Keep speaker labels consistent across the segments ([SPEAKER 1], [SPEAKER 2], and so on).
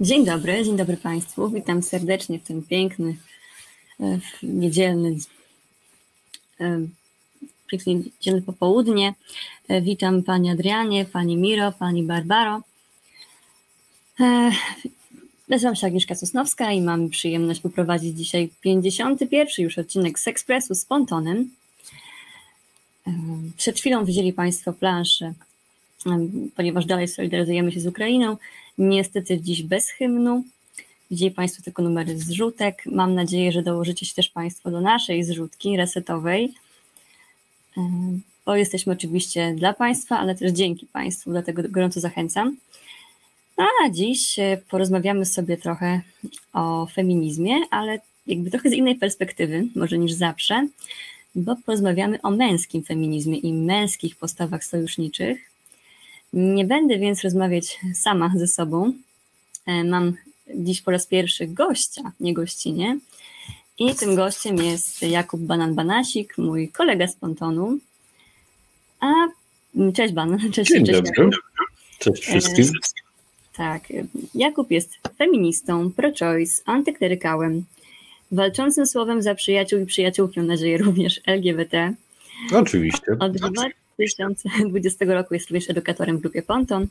[SPEAKER 1] Dzień dobry, dzień dobry Państwu. Witam serdecznie w ten piękny, e, niedzielny, e, pięknie niedzielne popołudnie. E, witam Pani Adrianie, Pani Miro, Pani Barbaro. Nazywam się Agnieszka Sosnowska i mam przyjemność poprowadzić dzisiaj 51. już odcinek z Ekspresu z Pontonem. Przed chwilą widzieli Państwo planszę, ponieważ dalej solidaryzujemy się z Ukrainą. Niestety dziś bez hymnu. Widzieli Państwo tylko numery zrzutek. Mam nadzieję, że dołożycie się też Państwo do naszej zrzutki resetowej, bo jesteśmy oczywiście dla Państwa, ale też dzięki Państwu, dlatego gorąco zachęcam. No, a dziś e, porozmawiamy sobie trochę o feminizmie, ale jakby trochę z innej perspektywy, może niż zawsze, bo porozmawiamy o męskim feminizmie i męskich postawach sojuszniczych. Nie będę więc rozmawiać sama ze sobą. E, mam dziś po raz pierwszy gościa, nie gościnie. I tym gościem jest Jakub Banan-Banasik, mój kolega z Pontonu. A cześć Banan, cześć.
[SPEAKER 2] Dzień
[SPEAKER 1] cześć,
[SPEAKER 2] dobry. Cześć wszystkim.
[SPEAKER 1] Tak, Jakub jest feministą, pro-choice, antyklerykałem, walczącym słowem za przyjaciół i przyjaciółki, mam nadzieję również LGBT.
[SPEAKER 2] Oczywiście.
[SPEAKER 1] Od 2020 roku jest również edukatorem w grupie Ponton.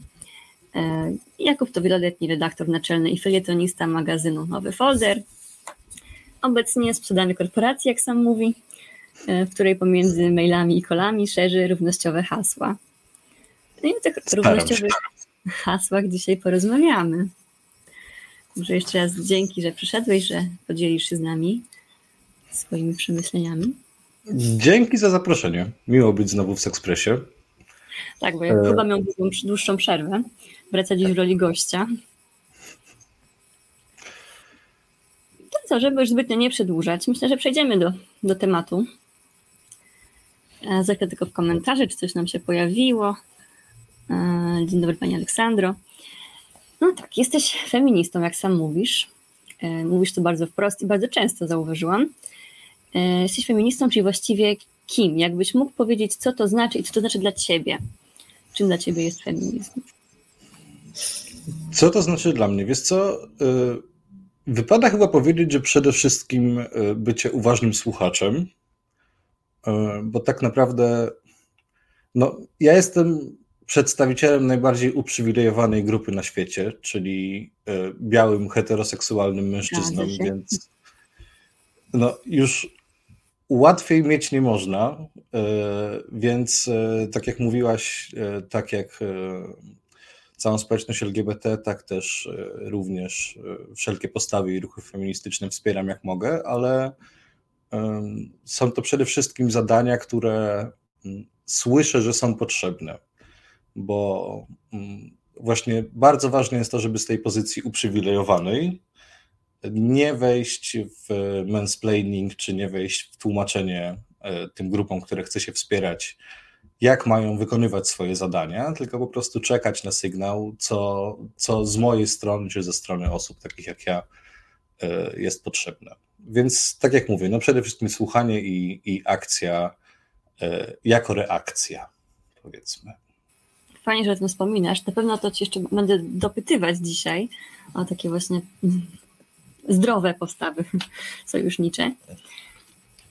[SPEAKER 1] E, Jakub to wieloletni redaktor naczelny i felietonista magazynu Nowy Folder. Obecnie sprzedany korporacji, jak sam mówi, e, w której pomiędzy mailami i kolami szerzy równościowe hasła. No i o tych równościowych hasłach dzisiaj porozmawiamy. Może jeszcze raz dzięki, że przyszedłeś, że podzielisz się z nami swoimi przemyśleniami.
[SPEAKER 2] Dzięki za zaproszenie. Miło być znowu w Sekspresie.
[SPEAKER 1] Tak, bo ja e... chyba miał dłuższą, dłuższą przerwę. Wraca dziś w roli gościa. To co, żeby już zbytnio nie przedłużać, myślę, że przejdziemy do, do tematu. E, Zerknę tylko w komentarze, czy coś nam się pojawiło. E, dzień dobry Pani Aleksandro. No tak, jesteś feministą, jak sam mówisz. E, mówisz to bardzo wprost i bardzo często zauważyłam. E, jesteś feministą, czyli właściwie kim? Jakbyś mógł powiedzieć, co to znaczy i co to znaczy dla Ciebie? Czym dla Ciebie jest feminizm?
[SPEAKER 2] Co to znaczy dla mnie? Wiesz co, wypada chyba powiedzieć, że przede wszystkim bycie uważnym słuchaczem, bo tak naprawdę no, ja jestem przedstawicielem najbardziej uprzywilejowanej grupy na świecie, czyli e, białym, heteroseksualnym mężczyzną, więc no, już łatwiej mieć nie można, e, więc e, tak jak mówiłaś, tak jak całą społeczność LGBT, tak też również wszelkie postawy i ruchy feministyczne wspieram jak mogę, ale są to przede wszystkim zadania, które mm, słyszę, że są potrzebne bo mm, właśnie bardzo ważne jest to, żeby z tej pozycji uprzywilejowanej nie wejść w mansplaining, czy nie wejść w tłumaczenie e, tym grupom, które chce się wspierać, jak mają wykonywać swoje zadania, tylko po prostu czekać na sygnał, co, co z mojej strony, czy ze strony osób takich jak ja e, jest potrzebne. Więc tak jak mówię, no przede wszystkim słuchanie i, i akcja e, jako reakcja, powiedzmy.
[SPEAKER 1] Fajnie, że o tym wspominasz. Na pewno to ci jeszcze będę dopytywać dzisiaj o takie właśnie zdrowe postawy sojusznicze.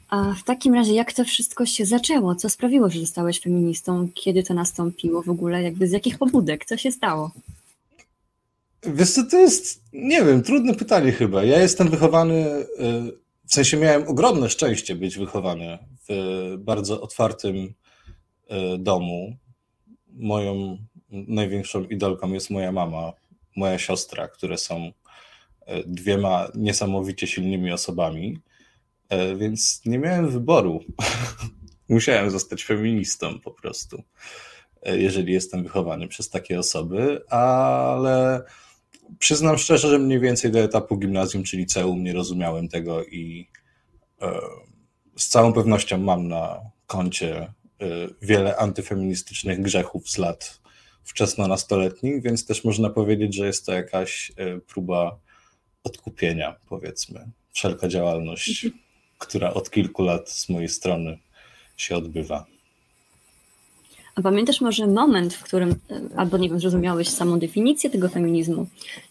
[SPEAKER 1] A w takim razie, jak to wszystko się zaczęło? Co sprawiło, że zostałeś feministą? Kiedy to nastąpiło w ogóle? Jakby z jakich pobudek? Co się stało?
[SPEAKER 2] Wiesz co, to jest, nie wiem, trudne pytanie chyba. Ja jestem wychowany, y, w sensie miałem ogromne szczęście być wychowany w bardzo otwartym y, domu, moją największą idolką jest moja mama, moja siostra, które są dwiema niesamowicie silnymi osobami, e, więc nie miałem wyboru. Musiałem zostać feministą po prostu, e, jeżeli jestem wychowany przez takie osoby, ale przyznam szczerze, że mniej więcej do etapu gimnazjum czy liceum nie rozumiałem tego i z całą pewnością mam na koncie wiele antyfeministycznych grzechów z lat wczesno-nastoletnich, więc też można powiedzieć, że jest to jakaś próba odkupienia, powiedzmy. Wszelka działalność, która od kilku lat z mojej strony się odbywa.
[SPEAKER 1] A pamiętasz może moment, w którym, y, albo nie wiem, zrozumiałeś samą definicję tego feminizmu?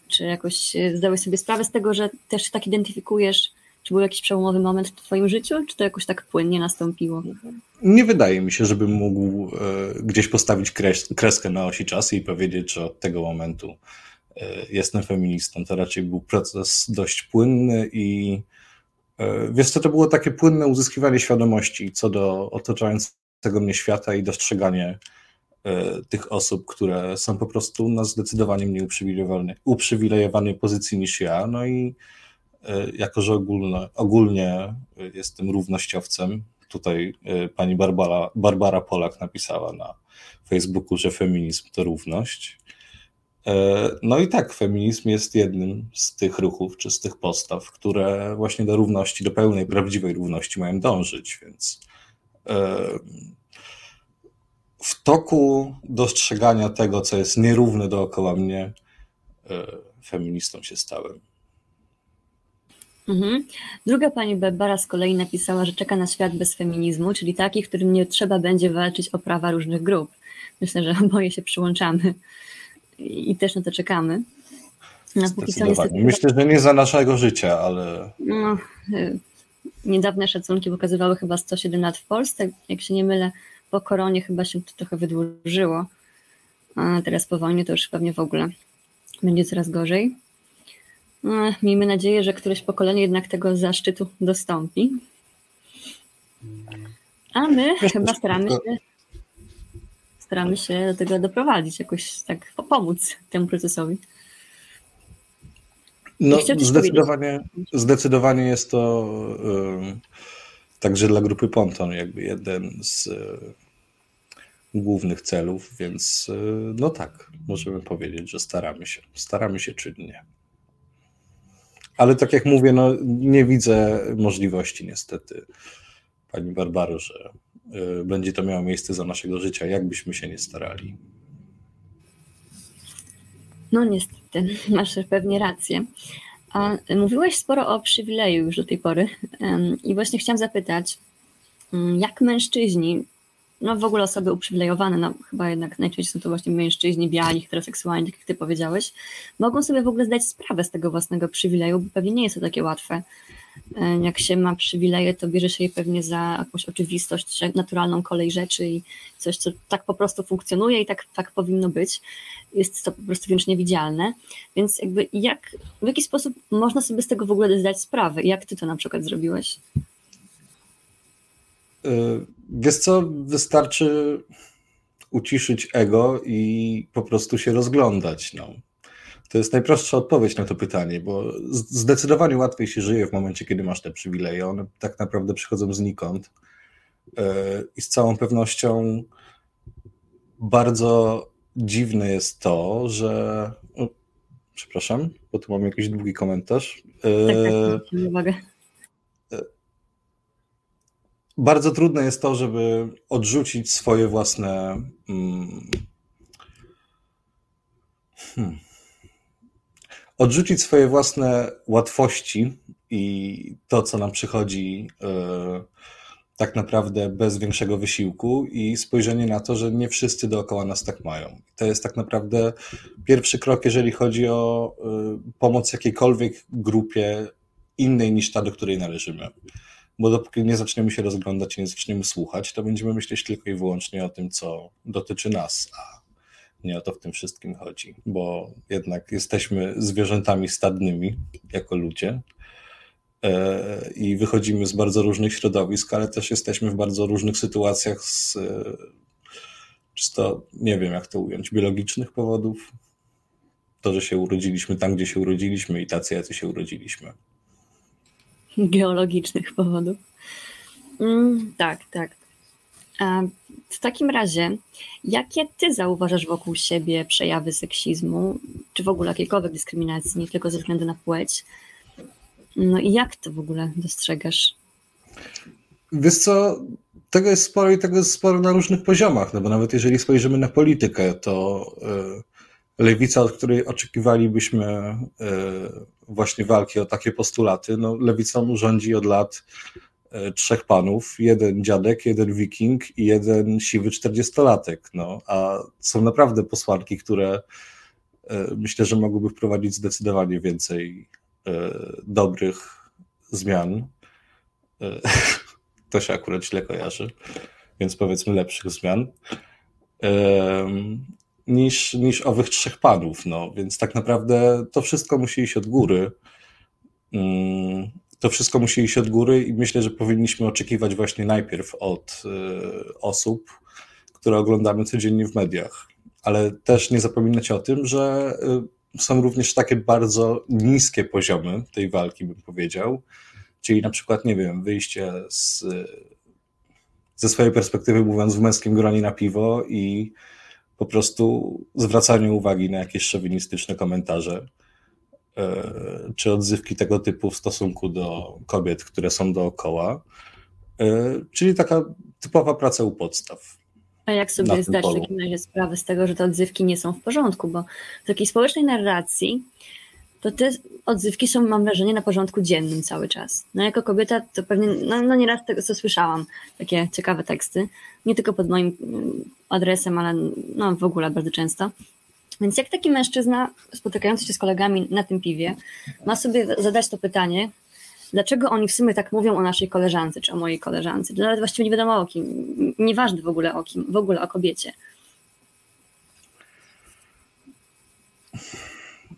[SPEAKER 1] Czy jakoś zdałeś sobie sprawę z tego, że też się tak identyfikujesz? Czy był jakiś przełomowy moment w Twoim życiu, czy to jakoś tak płynnie nastąpiło?
[SPEAKER 2] Nie wydaje mi się, żebym mógł e, gdzieś postawić kres, kreskę na osi czasu i powiedzieć, że od tego momentu e, jestem feministą. To raczej był proces dość płynny i e, wiesz co, to było takie płynne uzyskiwanie świadomości co do otaczającego mnie świata i dostrzeganie tych osób, które są po prostu na zdecydowanie mniej uprzywilejowanej, uprzywilejowanej pozycji niż ja. No i jako, że ogólne, ogólnie jestem równościowcem, tutaj e, pani Barbara, Barbara Polak napisała na Facebooku, że feminizm to równość. E, no i tak, feminizm jest jednym z tych ruchów czy z tych postaw, które właśnie do równości, do pełnej, prawdziwej równości mają dążyć, więc e, w toku dostrzegania tego, co jest nierówne dookoła mnie, feministą się stałem.
[SPEAKER 1] Mhm. Druga pani Barbara z kolei napisała, że czeka na świat bez feminizmu, czyli taki, w którym nie trzeba będzie walczyć o prawa różnych grup. Myślę, że oboje się przyłączamy i też na to czekamy.
[SPEAKER 2] Na póki co niestety... Myślę, że nie za naszego życia, ale. No,
[SPEAKER 1] y, niedawne szacunki pokazywały chyba 107 lat w Polsce. Jak się nie mylę, po koronie chyba się to trochę wydłużyło. A teraz po wojnie to już pewnie w ogóle będzie coraz gorzej. No, miejmy nadzieję, że któreś pokolenie jednak tego zaszczytu dostąpi. A my chyba staramy się, staramy się do tego doprowadzić, jakoś tak pomóc temu procesowi.
[SPEAKER 2] No, zdecydowanie, zdecydowanie jest to y, także dla grupy Ponton jakby jeden z y, głównych celów, więc y, no tak, możemy powiedzieć, że staramy się, staramy się czynnie. Ale tak jak mówię, no, nie widzę możliwości niestety, Pani Barbaro, że będzie to miało miejsce za naszego życia, jakbyśmy się nie starali.
[SPEAKER 1] No niestety, masz pewnie rację. A mówiłeś sporo o przywileju już do tej pory i właśnie chciałam zapytać, mm, jak mężczyźni no w ogóle osoby uprzywilejowane, no chyba jednak najczęściej są to właśnie mężczyźni biali, heteroseksualni, tak jak ty powiedziałeś, mogą sobie w ogóle zdać sprawę z tego własnego przywileju, bo pewnie nie jest to takie łatwe. E, jak się ma przywileje, to bierze się je pewnie za jakąś oczywistość, naturalną kolej rzeczy i coś, co tak po prostu funkcjonuje i tak, tak powinno być. Jest to po prostu wręcz niewidzialne. Więc jakby jak, w jaki sposób można sobie z tego w ogóle zdać sprawę? Jak ty to na przykład zrobiłeś?
[SPEAKER 2] Y, wiesz co, wystarczy uciszyć ego i po prostu się rozglądać. No. To jest najprostsza odpowiedź na to pytanie, bo zdecydowanie łatwiej się żyje w momencie, kiedy masz te przywileje. One tak naprawdę przychodzą znikąd. Y, I z całą pewnością bardzo dziwne jest to, że. O, przepraszam, bo tu mam jakiś długi komentarz.
[SPEAKER 1] Tak, tak, uwagę
[SPEAKER 2] bardzo trudne jest to, żeby odrzucić swoje własne. Mm, hmm, odrzucić swoje własne łatwości i to, co nam przychodzi yy, tak naprawdę bez większego wysiłku, i spojrzenie na to, że nie wszyscy dookoła nas tak mają. To jest tak naprawdę pierwszy krok, jeżeli chodzi o yy, pomoc jakiejkolwiek grupie innej niż ta, do której należymy bo dopóki nie zaczniemy się rozglądać i nie zaczniemy słuchać, to będziemy myśleć tylko i wyłącznie o tym, co dotyczy nas, a nie o to w tym wszystkim chodzi, bo jednak jesteśmy zwierzętami stadnymi jako ludzie e, i wychodzimy z bardzo różnych środowisk, ale też jesteśmy w bardzo różnych sytuacjach z e, czysto, nie wiem jak to ująć, biologicznych powodów. To, że się urodziliśmy tam, gdzie się urodziliśmy i tacy, jacy się urodziliśmy
[SPEAKER 1] geologicznych powodów. Mm, tak, tak. A w takim razie, jakie ty zauważasz wokół siebie przejawy seksizmu, czy w ogóle jakiejkolwiek dyskryminacji, nie tylko ze względu na płeć? No i jak to w ogóle dostrzegasz?
[SPEAKER 2] Wiesz co, tego jest sporo i tego jest sporo na różnych poziomach, no bo nawet jeżeli spojrzymy na politykę, to yy lewica, od której oczekiwalibyśmy e, właśnie walki o takie postulaty, no lewicą rządzi od lat e, trzech panów, jeden dziadek, jeden wiking i jeden siwy czterdziestolatek, no, a są naprawdę posłanki, które myślę, że mogłyby wprowadzić zdecydowanie więcej dobrych zmian. To się akurat źle kojarzy, więc powiedzmy lepszych zmian niż, niż owych trzech panów. No. Więc tak naprawdę to wszystko musi iść od góry. To wszystko musi iść od góry i myślę, że powinniśmy oczekiwać właśnie najpierw od y, osób, które oglądamy codziennie w mediach. Ale też nie zapominać o tym, że y, są również takie bardzo niskie poziomy tej walki, bym powiedział. Czyli na przykład, nie wiem, wyjście z, ze swojej perspektywy, mówiąc, w męskim gronie na piwo i po prostu zwracaniu uwagi na jakieś szowinistyczne komentarze e, czy odzywki tego typu w stosunku do kobiet, które są dookoła. E, czyli taka typowa praca u podstaw.
[SPEAKER 1] A jak sobie zdać w takim razie sprawę z tego, że te odzywki nie są w porządku? Bo w takiej społecznej narracji to te odzywki są, mam wrażenie, na porządku dziennym cały czas. No jako kobieta to pewnie, no, no nieraz tego, co słyszałam, takie ciekawe teksty, nie tylko pod moim mm, adresem, ale no w ogóle bardzo często. Więc jak taki mężczyzna spotykający się z kolegami na tym piwie ma sobie zadać to pytanie, dlaczego oni w sumie tak mówią o naszej koleżance, czy o mojej koleżance, nawet właściwie nie wiadomo o kim, nieważne w ogóle o kim, w ogóle o kobiecie.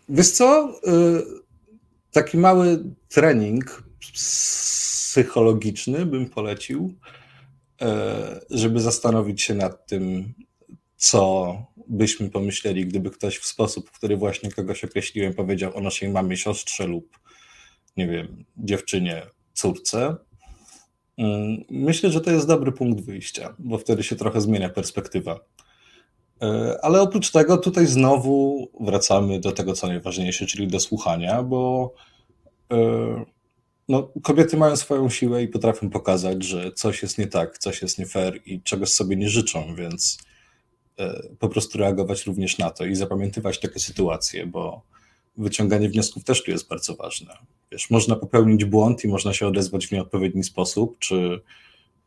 [SPEAKER 2] Wiesz co? Y, taki mały trening psychologiczny bym polecił, y, żeby zastanowić się nad tym, co byśmy pomyśleli, gdyby ktoś w sposób, w który właśnie kogoś określiłem, powiedział o naszej mamie, siostrze lub, nie wiem, dziewczynie, córce. Y, myślę, że to jest dobry punkt wyjścia, bo wtedy się trochę zmienia perspektywa. E, ale oprócz tego tutaj znowu wracamy do tego, co najważniejsze, czyli do słuchania, bo e, no, kobiety mają swoją siłę i potrafią pokazać, że coś jest nie tak, coś jest nie fair i czegoś sobie nie życzą, więc po prostu reagować również na to i zapamiętywać takie sytuacje, bo wyciąganie wniosków też tu jest bardzo ważne. Wiesz, można popełnić błąd i można się odezwać w nieodpowiedni sposób, czy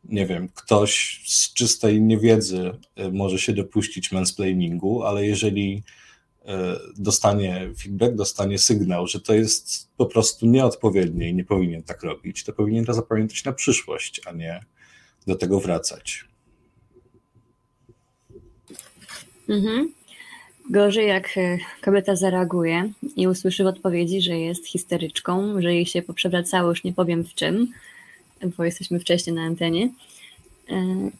[SPEAKER 2] nie wiem, ktoś z czystej niewiedzy e, może się dopuścić mansplainingu, ale jeżeli e, dostanie feedback, dostanie sygnał, że to jest po prostu nieodpowiednie i nie powinien tak robić, to powinien to zapamiętać na przyszłość, a nie do tego wracać.
[SPEAKER 1] Mhm. Gorzej, jak e, kobieta zareaguje i usłyszy w odpowiedzi, że jest histeryczką, że jej się poprzewracało, już nie powiem w czym, bo jesteśmy wcześniej na antenie. E,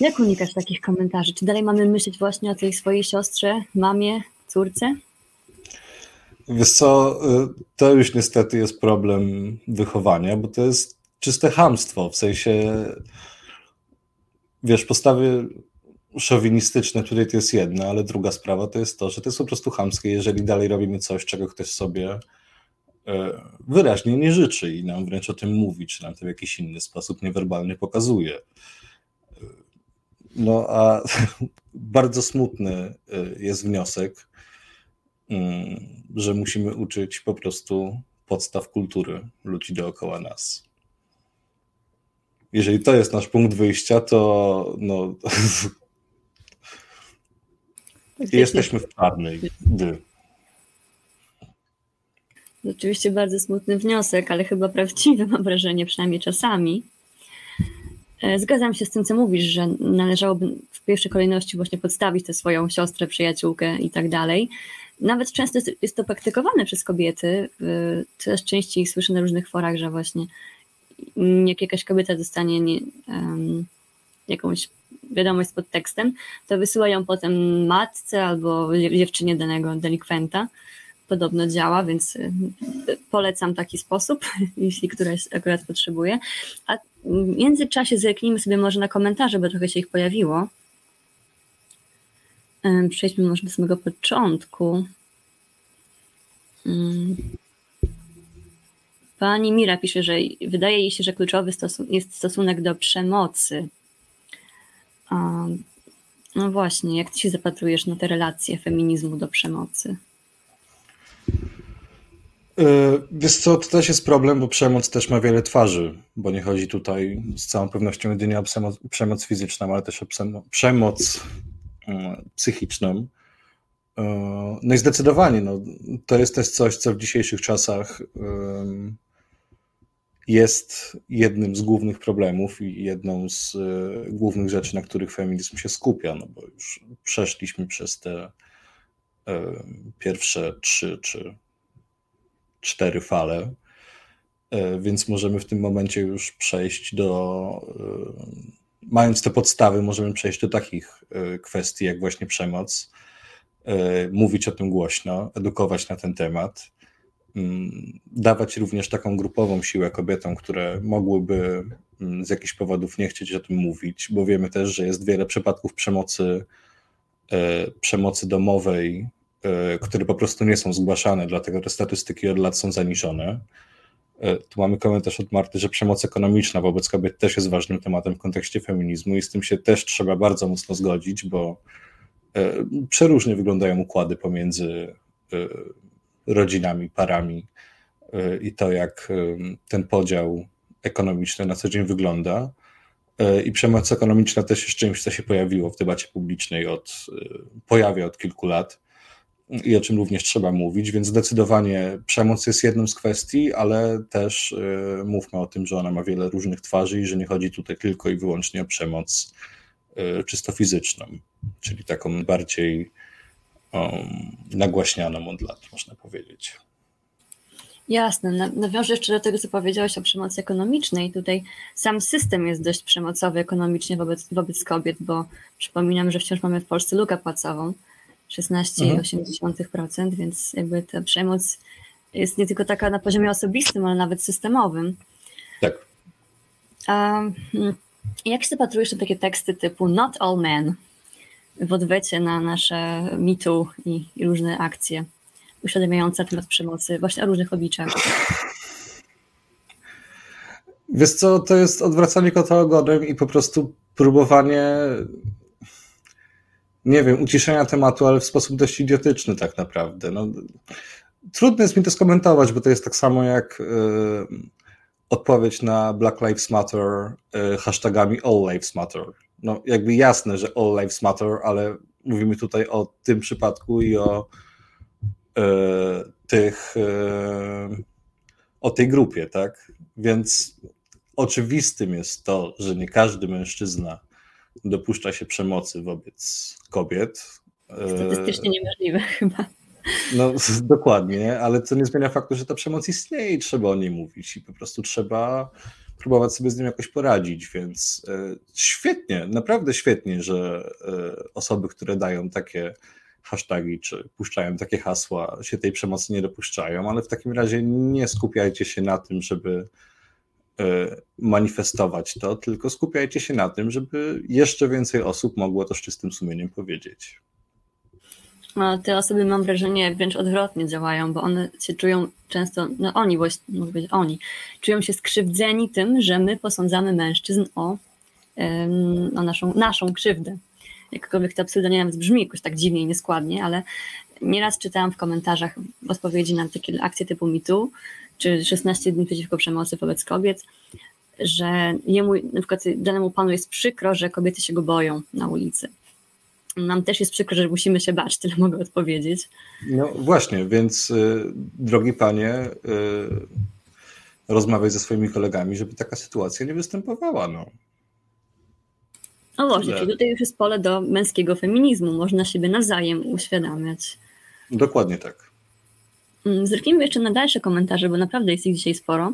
[SPEAKER 1] jak unikać takich komentarzy? Czy dalej mamy myśleć właśnie o tej swojej siostrze, mamie, córce?
[SPEAKER 2] Wiesz co, y, to już niestety jest problem wychowania, bo to jest czyste hamstwo, w sensie wiesz, postawy szowinistyczne tutaj to jest jedna, ale druga sprawa to jest to, że to jest po prostu hamskie, jeżeli dalej robimy coś, czego ktoś sobie E, wyraźnie nie życzy i nam wręcz o tym mówi, czy nam to w jakiś inny sposób niewerbalnie pokazuje. E, no a bardzo smutny e, jest wniosek, mm, że musimy uczyć po prostu podstaw kultury ludzi dookoła nas. Jeżeli to jest nasz punkt wyjścia, to no, jesteśmy w czarnej.
[SPEAKER 1] Oczywiście bardzo smutny wniosek, ale chyba prawdziwy, mam wrażenie, przynajmniej czasami. E, zgadzam się z tym, co mówisz, że należałoby w pierwszej kolejności właśnie podstawić tę swoją siostrę, przyjaciółkę i tak dalej. Nawet często jest to praktykowane przez kobiety. Coraz częściej słyszę na różnych forach, że właśnie jak jakaś kobieta dostanie nie, um, jakąś wiadomość z podtekstem, to wysyłają potem matce albo dziewczynie danego delikwenta podobno działa, więc y, polecam taki sposób, jeśli któraś akurat potrzebuje. A w międzyczasie zerknijmy sobie może na komentarze, bo trochę się ich pojawiło. Przejdźmy może do samego początku. Pani Mira pisze, że wydaje jej się, że kluczowy jest stosunek do przemocy. No właśnie, jak ty się zapatrujesz na te relacje feminizmu do przemocy?
[SPEAKER 2] E, wiesz co, to też jest problem, bo przemoc też ma wiele twarzy, bo nie chodzi tutaj z całą pewnością jedynie o przemoc, przemoc fizyczną, ale też o przemoc mm, psychiczną. no i zdecydowanie, no, to jest też coś, co w dzisiejszych czasach jest jednym z głównych problemów i jedną z e, głównych rzeczy, na których feminizm się skupia, no bo już przeszliśmy przez te e, pierwsze trzy czy cztery fale, e, więc możemy w tym momencie już przejść do, mając te podstawy, możemy przejść do takich kwestii jak właśnie przemoc, mówić o tym głośno, edukować na ten temat dawać również taką grupową siłę kobietom, które mogłyby mm, z jakichś powodów nie chcieć o tym mówić, bo wiemy też, że jest wiele przypadków przemocy, e, przemocy domowej, e, które po prostu nie są zgłaszane, dlatego te statystyki od lat są zaniżone. E, tu mamy komentarz od Marty, że przemoc ekonomiczna wobec kobiet też jest ważnym tematem w kontekście feminizmu i z tym się też trzeba bardzo mocno zgodzić, bo przeróżnie wyglądają układy pomiędzy rodzinami, parami y, i to, jak y, ten podział ekonomiczny na co dzień wygląda. Y, I przemoc ekonomiczna też jest czymś, co się pojawiło w debacie publicznej od, pojawia od kilku lat i o czym również trzeba mówić, więc zdecydowanie przemoc jest jedną z kwestii, ale też mówmy o tym, że ona ma wiele różnych twarzy i że nie chodzi tutaj tylko i wyłącznie o przemoc czysto fizyczną, czyli taką bardziej um, nagłaśnianą od lat, można powiedzieć.
[SPEAKER 1] Jasne. Nawiążę jeszcze do tego, co powiedziałeś o przemocy ekonomicznej. Tutaj sam system jest dość przemocowy ekonomicznie wobec, wobec kobiet, bo przypominam, że wciąż mamy w Polsce lukę płacową 16,8%, mhm. więc jakby ta przemoc jest nie tylko taka na poziomie osobistym, ale nawet systemowym.
[SPEAKER 2] Tak.
[SPEAKER 1] A, hmm, jak się zapatrujesz na takie teksty typu Not all men, w odwecie na nasze mitu i, i różne akcje uświadamiające temat przemocy właśnie o różnych obliczach.
[SPEAKER 2] Wiesz co, to jest odwracanie kota ogonem i po prostu próbowanie nie wiem, uciszenia tematu, ale w sposób dość idiotyczny tak naprawdę. No, trudno jest mi to skomentować, bo to jest tak samo jak y, odpowiedź na Black Lives Matter y, hashtagami All Lives Matter no jakby jasne, że all lives matter, ale mówimy tutaj o tym przypadku i o e, tych, e, o tej grupie, tak? Więc oczywistym jest to, że nie każdy mężczyzna dopuszcza się przemocy wobec kobiet.
[SPEAKER 1] E, Statystycznie niemożliwe chyba.
[SPEAKER 2] No dokładnie, ale co nie zmienia faktu, że ta przemoc istnieje i trzeba o niej mówić i po prostu trzeba próbować sobie z nim jakoś poradzić, więc e, świetnie, naprawdę świetnie, że e, osoby, które dają takie hasztagi, czy puszczają takie hasła, się tej przemocy nie dopuszczają, ale w takim razie nie skupiajcie się na tym, żeby e, manifestować to, tylko skupiajcie się na tym, żeby jeszcze więcej osób mogło to z czystym sumieniem powiedzieć
[SPEAKER 1] no, te osoby mam wrażenie wręcz odwrotnie działają, bo one się czują często, no oni, właściwie, mogę powiedzieć oni, czują się skrzywdzeni tym, że my posądzamy mężczyzn o, o naszą, naszą krzywdę. Jakkolwiek to nawet brzmi jakoś tak dziwnie i nieskładnie, ale nieraz czytałam w komentarzach odpowiedzi na takie akcje typu MeToo, czy 16 dni przeciwko przemocy wobec kobiet, że jemu, na przykład danemu panu jest przykro, że kobiety się go boją na ulicy nam też jest przykro, że musimy się bać, tyle mogę odpowiedzieć.
[SPEAKER 2] No właśnie, więc y, drogi panie, y, rozmawiaj ze swoimi kolegami, żeby taka sytuacja nie występowała. No.
[SPEAKER 1] O właśnie, czyli tutaj już jest pole do męskiego feminizmu, można siebie nawzajem uświadamiać.
[SPEAKER 2] Dokładnie tak.
[SPEAKER 1] Mm, zerknijmy jeszcze na dalsze komentarze, bo naprawdę jest ich dzisiaj sporo.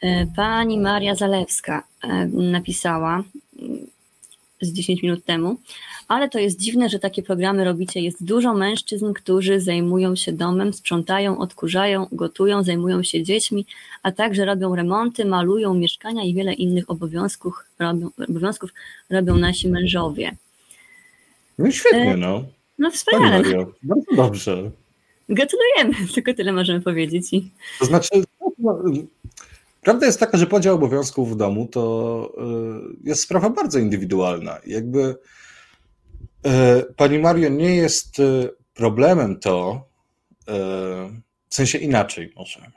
[SPEAKER 1] E, pani Maria Zalewska e, napisała z 10 minut temu ale to jest dziwne, że takie programy robicie. Jest dużo mężczyzn, którzy zajmują się domem, sprzątają, odkurzają, gotują, zajmują się dziećmi, a także robią remonty, malują mieszkania i wiele innych obowiązków robią, obowiązków robią nasi mężowie.
[SPEAKER 2] No świetnie, e, no.
[SPEAKER 1] No wspaniale.
[SPEAKER 2] Mario, bardzo dobrze.
[SPEAKER 1] Gratulujemy, tylko tyle możemy powiedzieć.
[SPEAKER 2] To znaczy, no, Prawda jest taka, że podział obowiązków w domu to y, jest sprawa bardzo indywidualna. Jakby E, pani Mario, nie jest e, problemem to, w sensie inaczej może.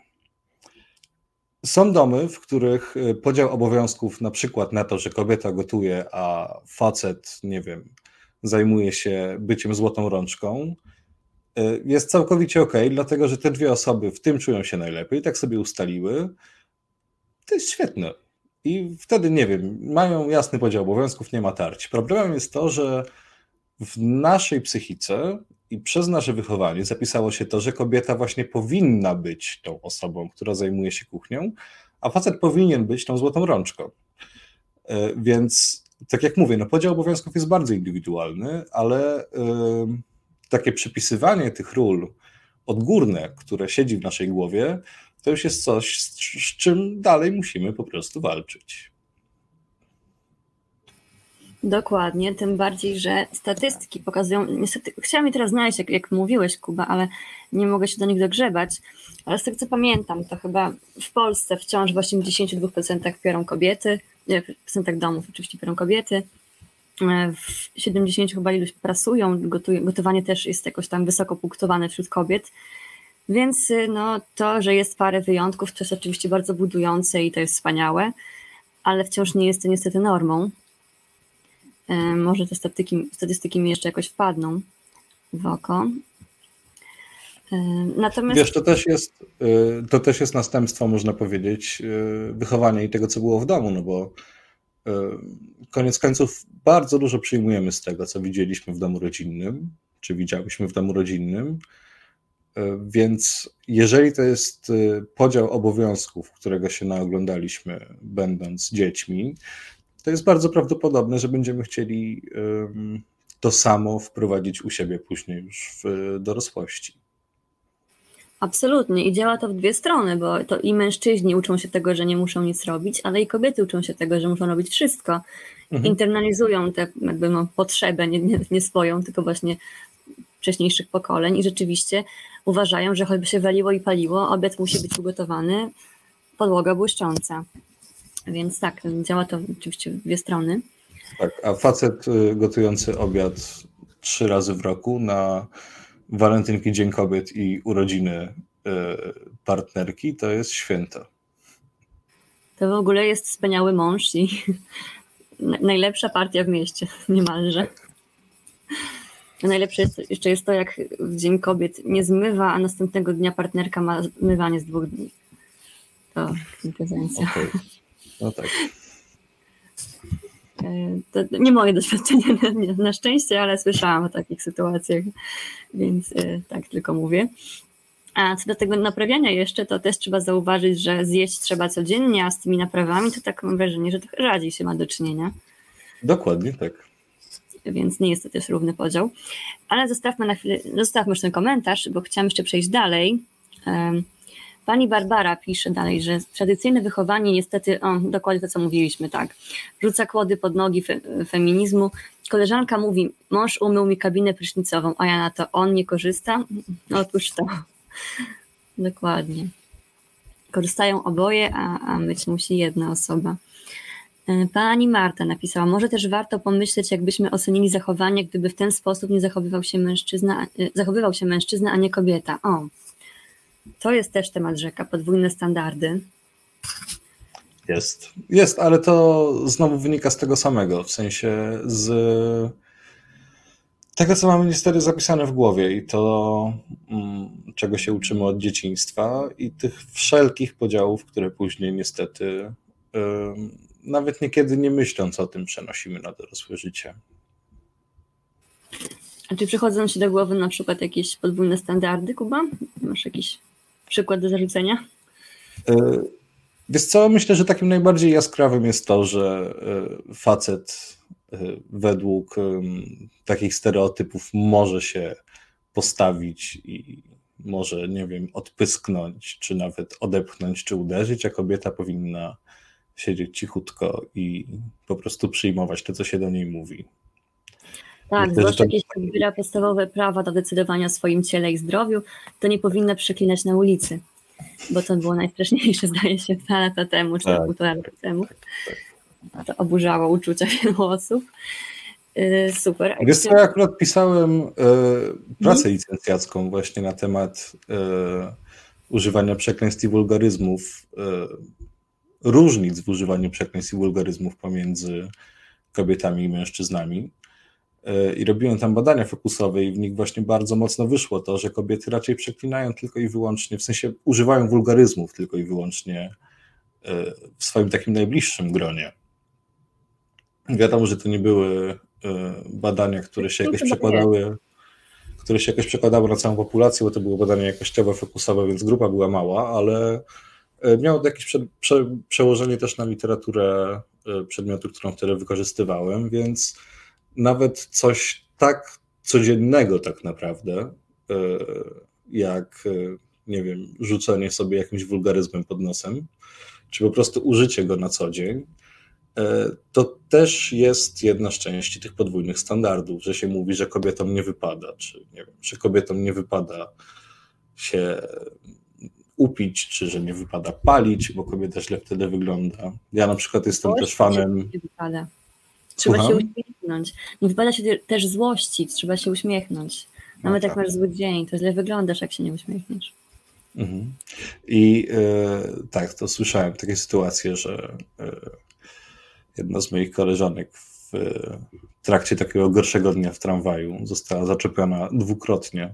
[SPEAKER 2] Są domy, w których podział obowiązków, na przykład na to, że kobieta gotuje, a facet, nie wiem, zajmuje się byciem złotą rączką, jest całkowicie ok, dlatego że te dwie osoby w tym czują się najlepiej, tak sobie ustaliły. To jest świetne. I wtedy, nie wiem, mają jasny podział obowiązków, nie ma tarć. Problemem jest to, że w naszej psychice i przez nasze wychowanie zapisało się to, że kobieta właśnie powinna być tą osobą, która zajmuje się kuchnią, a facet powinien być tą złotą rączką. E, więc, tak jak mówię, no podział obowiązków jest bardzo indywidualny, ale yy, takie przypisywanie tych ról odgórne, które siedzi w naszej głowie, to już jest coś, z, z czym dalej musimy po prostu walczyć.
[SPEAKER 1] Dokładnie, tym bardziej, że statystyki pokazują, niestety, chciałam je teraz znaleźć, jak, jak mówiłeś, Kuba, ale nie mogę się do nich dogrzebać, ale z tego co pamiętam, to chyba w Polsce wciąż w 82% piorą kobiety, nie, w procentach domów oczywiście piorą kobiety, w 70 chyba iluś prasują, gotowanie też jest jakoś tam wysoko punktowane wśród kobiet, więc no, to, że jest parę wyjątków, to jest oczywiście bardzo budujące i to jest wspaniałe, ale wciąż nie jest to niestety normą. E, może te statystyki, statystyki mi jeszcze jakoś wpadną w oko.
[SPEAKER 2] E, natomiast... Wiesz, to też, jest, e, to też jest następstwo, można powiedzieć, wychowania i tego, co było w domu, no bo koniec końców bardzo dużo przyjmujemy z tego, co widzieliśmy w domu rodzinnym, czy widziałyśmy w domu rodzinnym. Więc jeżeli to jest podział obowiązków, którego się naoglądaliśmy, będąc dziećmi, to jest bardzo prawdopodobne, że będziemy chcieli to samo wprowadzić u siebie później już w dorosłości.
[SPEAKER 1] Absolutnie i działa to w dwie strony, bo to i mężczyźni uczą się tego, że nie muszą nic robić, ale i kobiety uczą się tego, że muszą robić wszystko. Mhm. Internalizują tę jakby no, potrzebę, nie, nie, nie swoją, tylko właśnie wcześniejszych pokoleń i rzeczywiście uważają, że choćby się waliło i paliło, obiad musi być ugotowany, podłoga błyszcząca. Więc tak, działa to oczywiście w dwie strony.
[SPEAKER 2] Tak, a facet y, gotujący obiad trzy razy w roku na walentynki, Dzień Kobiet i urodziny y, partnerki to jest święto.
[SPEAKER 1] To w ogóle jest wspaniały mąż i najlepsza partia w mieście, niemalże. Najlepsze jest, jeszcze jest to, jak w Dzień Kobiet nie zmywa, a następnego dnia partnerka ma zmywanie z dwóch dni. To kwintesencja. Okay. No tak. E, to nie moje doświadczenie na szczęście, ale słyszałam o takich sytuacjach, więc e, tak tylko mówię. A co do tego naprawiania jeszcze, to też trzeba zauważyć, że zjeść trzeba codziennie, a z tymi naprawami to tak mam wrażenie, że trochę rzadziej się ma do czynienia.
[SPEAKER 2] Dokładnie tak.
[SPEAKER 1] Więc nie jest to też równy podział. Ale zostawmy na chwilę, zostawmy już ten komentarz, bo chciałam jeszcze przejść dalej. Pani Barbara pisze dalej, że tradycyjne wychowanie niestety, o, dokładnie to, co mówiliśmy, tak, rzuca kłody pod nogi fe, feminizmu. Koleżanka mówi, mąż umył mi kabinę prysznicową, a ja na to, on nie korzysta? Otóż to. Dokładnie. Korzystają oboje, a, a myć musi jedna osoba. E, pani Marta napisała, może też warto pomyśleć, jakbyśmy ocenili zachowanie, gdyby w ten sposób nie zachowywał się mężczyzna, e, zachowywał się mężczyzna, a nie kobieta. O, to jest też temat rzeka, podwójne standardy.
[SPEAKER 2] Jest, jest, ale to znowu wynika z tego samego, w sensie z tego, co mamy niestety zapisane w głowie i to, mm, czego się uczymy od dzieciństwa i tych wszelkich podziałów, które później niestety nawet niekiedy nie myśląc o tym przenosimy na dorosłe życie.
[SPEAKER 1] A czy przychodzą ci do głowy na przykład jakieś podwójne standardy, Kuba? Masz jakiś przykład do zarzucenia?
[SPEAKER 2] E, wiesz co, myślę, że takim najbardziej jaskrawym jest to, że e, facet e, według takich stereotypów może się postawić i może, nie wiem, odpysknąć, czy nawet odepchnąć, czy uderzyć, a kobieta powinna siedzieć cichutko i po prostu przyjmować to, co się do niej mówi.
[SPEAKER 1] Tak, Myślę, zwłaszcza to... jeśli odbiera podstawowe prawa do decydowania o swoim ciele i zdrowiu, to nie powinna przeklinać na ulicy, bo to było najstraszniejsze, zdaje się, dwa lata temu, czy tak, półtora lata temu. To oburzało uczucia wielu osób. Yy, super.
[SPEAKER 2] Wiesz co, ja akurat pisałem yy, pracę hmm? licencjacką właśnie na temat yy, używania przekleństw i wulgaryzmów, różnic w używaniu przekleństw i wulgaryzmów pomiędzy kobietami i mężczyznami. e, i robiłem tam badania fokusowe i w nich właśnie bardzo mocno wyszło to, że kobiety raczej przeklinają tylko i wyłącznie, w sensie używają wulgaryzmów tylko i wyłącznie e, w swoim takim najbliższym gronie. Wiadomo, że to nie były badania, które się jakoś przekładały które się jakoś przekładały na całą populację, bo to było badanie jakościowe, fokusowe, więc grupa była mała, ale e, miało to jakieś prze, prze, przełożenie też na literaturę e, przedmiotu, którą wtedy wykorzystywałem, więc nawet coś tak codziennego tak naprawdę, e, jak nie wiem, rzucenie sobie jakimś wulgaryzmem pod nosem, czy po prostu użycie go na co dzień, E, to też jest jedna z części tych podwójnych standardów, że się mówi, że kobietom nie wypada, czy nie wiem, że kobietom nie wypada się upić, czy że nie wypada palić, bo kobieta źle wtedy wygląda. Ja na przykład jestem też fanem. Nie wypada.
[SPEAKER 1] Trzeba Słucham? się uśmiechnąć. Nie wypada się też złościć, trzeba się uśmiechnąć. Nawet no jak tak. masz zły dzień, to źle wyglądasz, jak się nie uśmiechniesz.
[SPEAKER 2] Mhm. I e, tak, to słyszałem takie sytuacje, że e, jedna z moich koleżanek w trakcie takiego gorszego dnia w tramwaju została zaczepiona dwukrotnie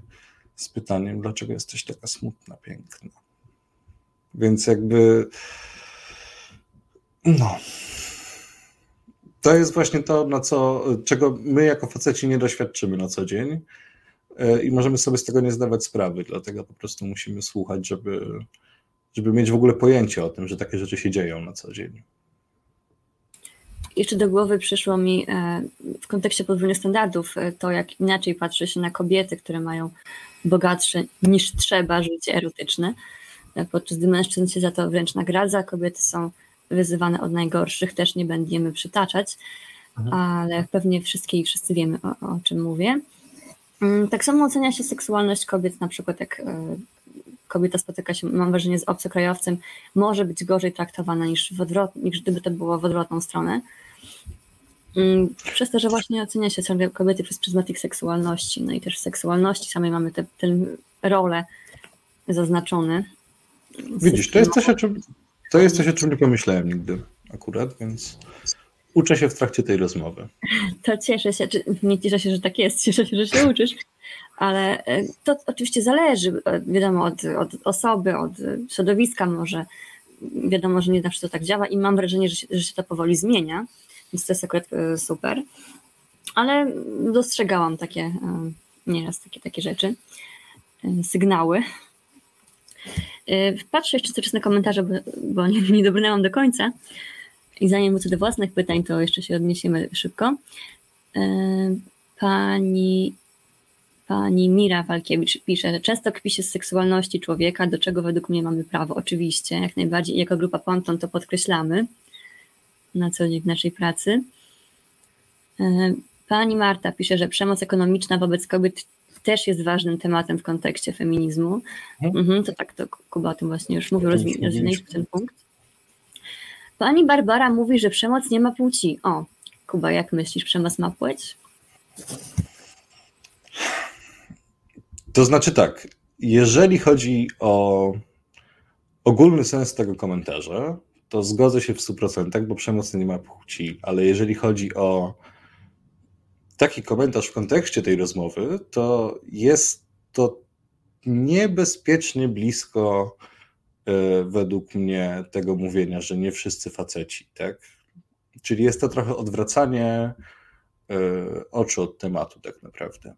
[SPEAKER 2] z pytaniem, dlaczego jesteś taka smutna, piękna. Więc jakby no. To jest właśnie to, na co, czego my jako faceci nie doświadczymy na co dzień e, i możemy sobie z tego nie zdawać sprawy, dlatego po prostu musimy słuchać, żeby, żeby mieć w ogóle pojęcie o tym, że takie rzeczy się dzieją na co dzień.
[SPEAKER 1] Jeszcze do głowy przyszło mi e, w kontekście podwójnych standardów e, to, jak inaczej patrzy się na kobiety, które mają bogatsze niż trzeba życie erotyczne, podczas gdy mężczyzn się za to wręcz nagradza, kobiety są wyzywane od najgorszych, też nie będziemy przytaczać, mhm. ale pewnie wszystkie i wszyscy wiemy o, o czym mówię. Mm, tak samo ocenia się seksualność kobiet, na przykład jak kobieta spotyka się, mam wrażenie, z obcokrajowcem, może być gorzej traktowana niż, w odwrot, niż gdyby to było w odwrotną stronę. Mm, przez to, że właśnie ocenia się ciągle kobiety przez pryzmat ich seksualności, no i też w seksualności samej mamy tę rolę zaznaczony.
[SPEAKER 2] Widzisz, to jest, coś, o czym, to jest coś, o czym nie pomyślałem nigdy akurat, więc uczę się w trakcie tej rozmowy.
[SPEAKER 1] To cieszę się, nie cieszę się, że tak jest, cieszę się, że się uczysz, ale e, to oczywiście zależy, e, wiadomo, od, od osoby, od środowiska może, wiadomo, że nie zawsze to tak działa i mam wrażenie, że się, że się to powoli zmienia, więc to jest akurat e, super, ale dostrzegałam takie nieraz takie, takie rzeczy, sygnały. Patrzę jeszcze cały na komentarze, bo, bo nie, nie dobrnęłam do końca i zanim wrócę do własnych pytań, to jeszcze się odniesiemy szybko. Pani Pani Mira Walkiewicz pisze, że często kpi się z seksualności człowieka, do czego według mnie mamy prawo. Oczywiście, jak najbardziej. Jako grupa Ponton to podkreślamy na co dzień w naszej pracy. E, pani Marta pisze, że przemoc ekonomiczna wobec kobiet też jest ważnym tematem w kontekście feminizmu. Mhm, mhm to tak, to Kuba o tym właśnie już mówił, rozwinęliśmy ten punkt. Pani Barbara mówi, że przemoc nie ma płci. O, Kuba, jak myślisz, przemoc ma płeć?
[SPEAKER 2] To znaczy tak, jeżeli chodzi o ogólny sens tego komentarza, to zgodzę się w 100%, bo przemoc nie ma płci, ale jeżeli chodzi o taki komentarz w kontekście tej rozmowy, to jest to niebezpiecznie blisko y, według mnie tego mówienia, że nie wszyscy faceci, tak? Czyli jest to trochę odwracanie y, oczu od tematu tak naprawdę.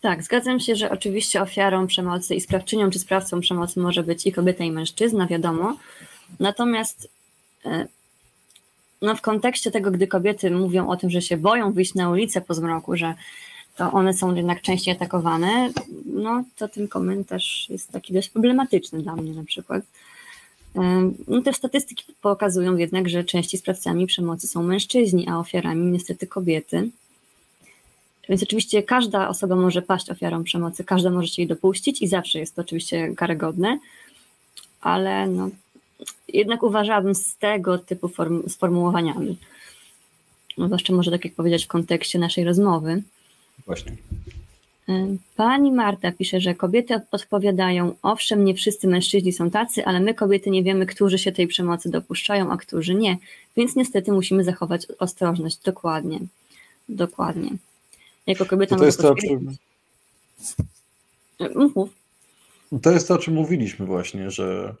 [SPEAKER 1] Tak, zgadzam się, że oczywiście ofiarą przemocy i sprawczynią czy sprawcą przemocy może być i kobieta, i mężczyzna, wiadomo. Natomiast e, no, w kontekście tego, gdy kobiety mówią o tym, że się boją wyjść na ulicę po zmroku, że to one są jednak częściej atakowane, no to ten komentarz jest taki dość problematyczny dla mnie na przykład. No, te statystyki pokazują jednak, że częściej sprawcami przemocy są mężczyźni, a ofiarami niestety kobiety. Więc oczywiście każda osoba może paść ofiarą przemocy, każda może się jej dopuścić i zawsze jest to oczywiście karygodne, ale no, jednak uważałabym z tego typu form, sformułowaniami. No, zwłaszcza może tak jak powiedzieć w kontekście naszej rozmowy.
[SPEAKER 2] Właśnie.
[SPEAKER 1] Y, pani Marta pisze, że kobiety odpowiadają, owszem, nie wszyscy mężczyźni są tacy, ale my kobiety nie wiemy, którzy się tej przemocy dopuszczają, a którzy nie, więc niestety musimy zachować ostrożność. Dokładnie. Dokładnie. Jako kobieta
[SPEAKER 2] to jest to, czym...
[SPEAKER 1] Mów.
[SPEAKER 2] To jest to, o czym mówiliśmy właśnie, że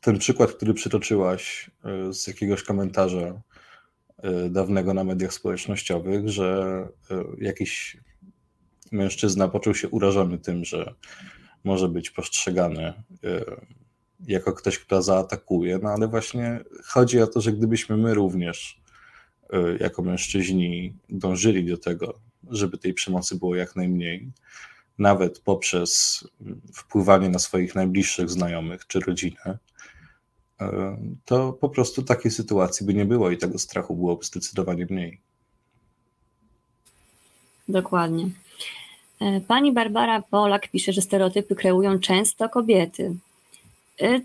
[SPEAKER 2] ten przykład, który przytoczyłaś e, z jakiegoś komentarza e, dawnego na mediach społecznościowych, że e, jakiś mężczyzna poczuł się urażony tym, że może być postrzegany jako ktoś, kto zaatakuje, no ale właśnie chodzi o to, że gdybyśmy my również jako mężczyźni dążyli do tego, żeby tej przemocy było jak najmniej, nawet poprzez wpływanie na swoich najbliższych znajomych czy rodzinę, e, to po prostu takiej sytuacji by nie było i tego strachu byłoby zdecydowanie mniej.
[SPEAKER 1] Dokładnie. E, pani Barbara Polak pisze, że stereotypy kreują często kobiety. E,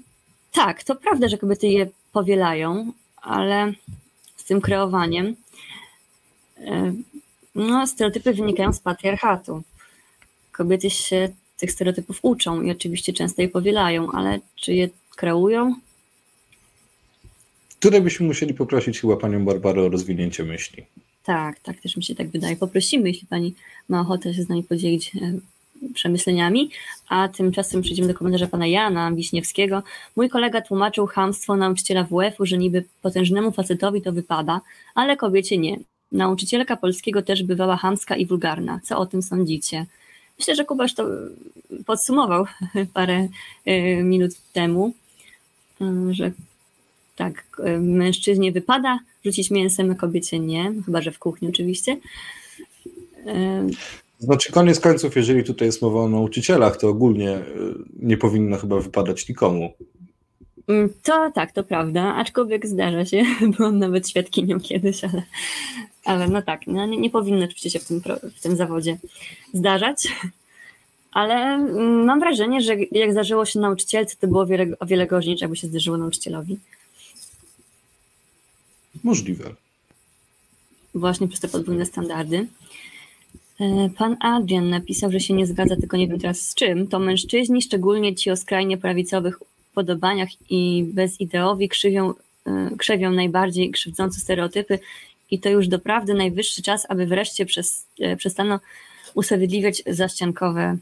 [SPEAKER 1] tak, to prawda, że kobiety je powielają, ale z tym kreowaniem no, stereotypy wynikają z patriarchatu kobiety się tych stereotypów uczą i oczywiście często je powielają, ale czy je kreują?
[SPEAKER 2] Tutaj byśmy musieli poprosić chyba panią Barbarę o rozwinięcie myśli.
[SPEAKER 1] Tak, tak, też mi się tak wydaje. Poprosimy, jeśli pani ma ochotę się z nami podzielić e, przemyśleniami, a tymczasem przejdziemy do komentarza pana Jana Wiśniewskiego. Mój kolega tłumaczył hamstwo nauczyciela WF-u, że niby potężnemu facetowi to wypada, ale kobiecie nie. Nauczycielka polskiego też bywała hamska i wulgarna. Co o tym sądzicie? Myślę, że Kubasz to podsumował parę y, minut temu, y, że tak, y, mężczyźnie wypada rzucić mięsem, a kobiecie nie, chyba że w kuchni oczywiście.
[SPEAKER 2] Znaczy, koniec końców, jeżeli tutaj jest mowa o nauczycielach, to ogólnie nie powinno chyba wypadać nikomu.
[SPEAKER 1] Mm, to tak, to prawda, aczkolwiek zdarza się, byłam nawet świadkinią kiedyś, ale, ale no tak, no nie, nie powinno oczywiście się w tym, w tym zawodzie zdarzać, ale mm, mam wrażenie, że jak zdarzyło się nauczycielce, to było wiele, o wiele gorzej niż jakby się zdarzyło nauczycielowi.
[SPEAKER 2] Możliwe.
[SPEAKER 1] Właśnie przez te podwójne standardy. E, pan Adrian napisał, że się nie zgadza, tylko nie wiem teraz z czym. To mężczyźni, szczególnie ci o skrajnie prawicowych upodobaniach i bezideowi krzywią, e, krzewią najbardziej krzywdzące stereotypy i to już doprawdy najwyższy czas, aby wreszcie przez, e, przestano usprawiedliwiać zaściankowe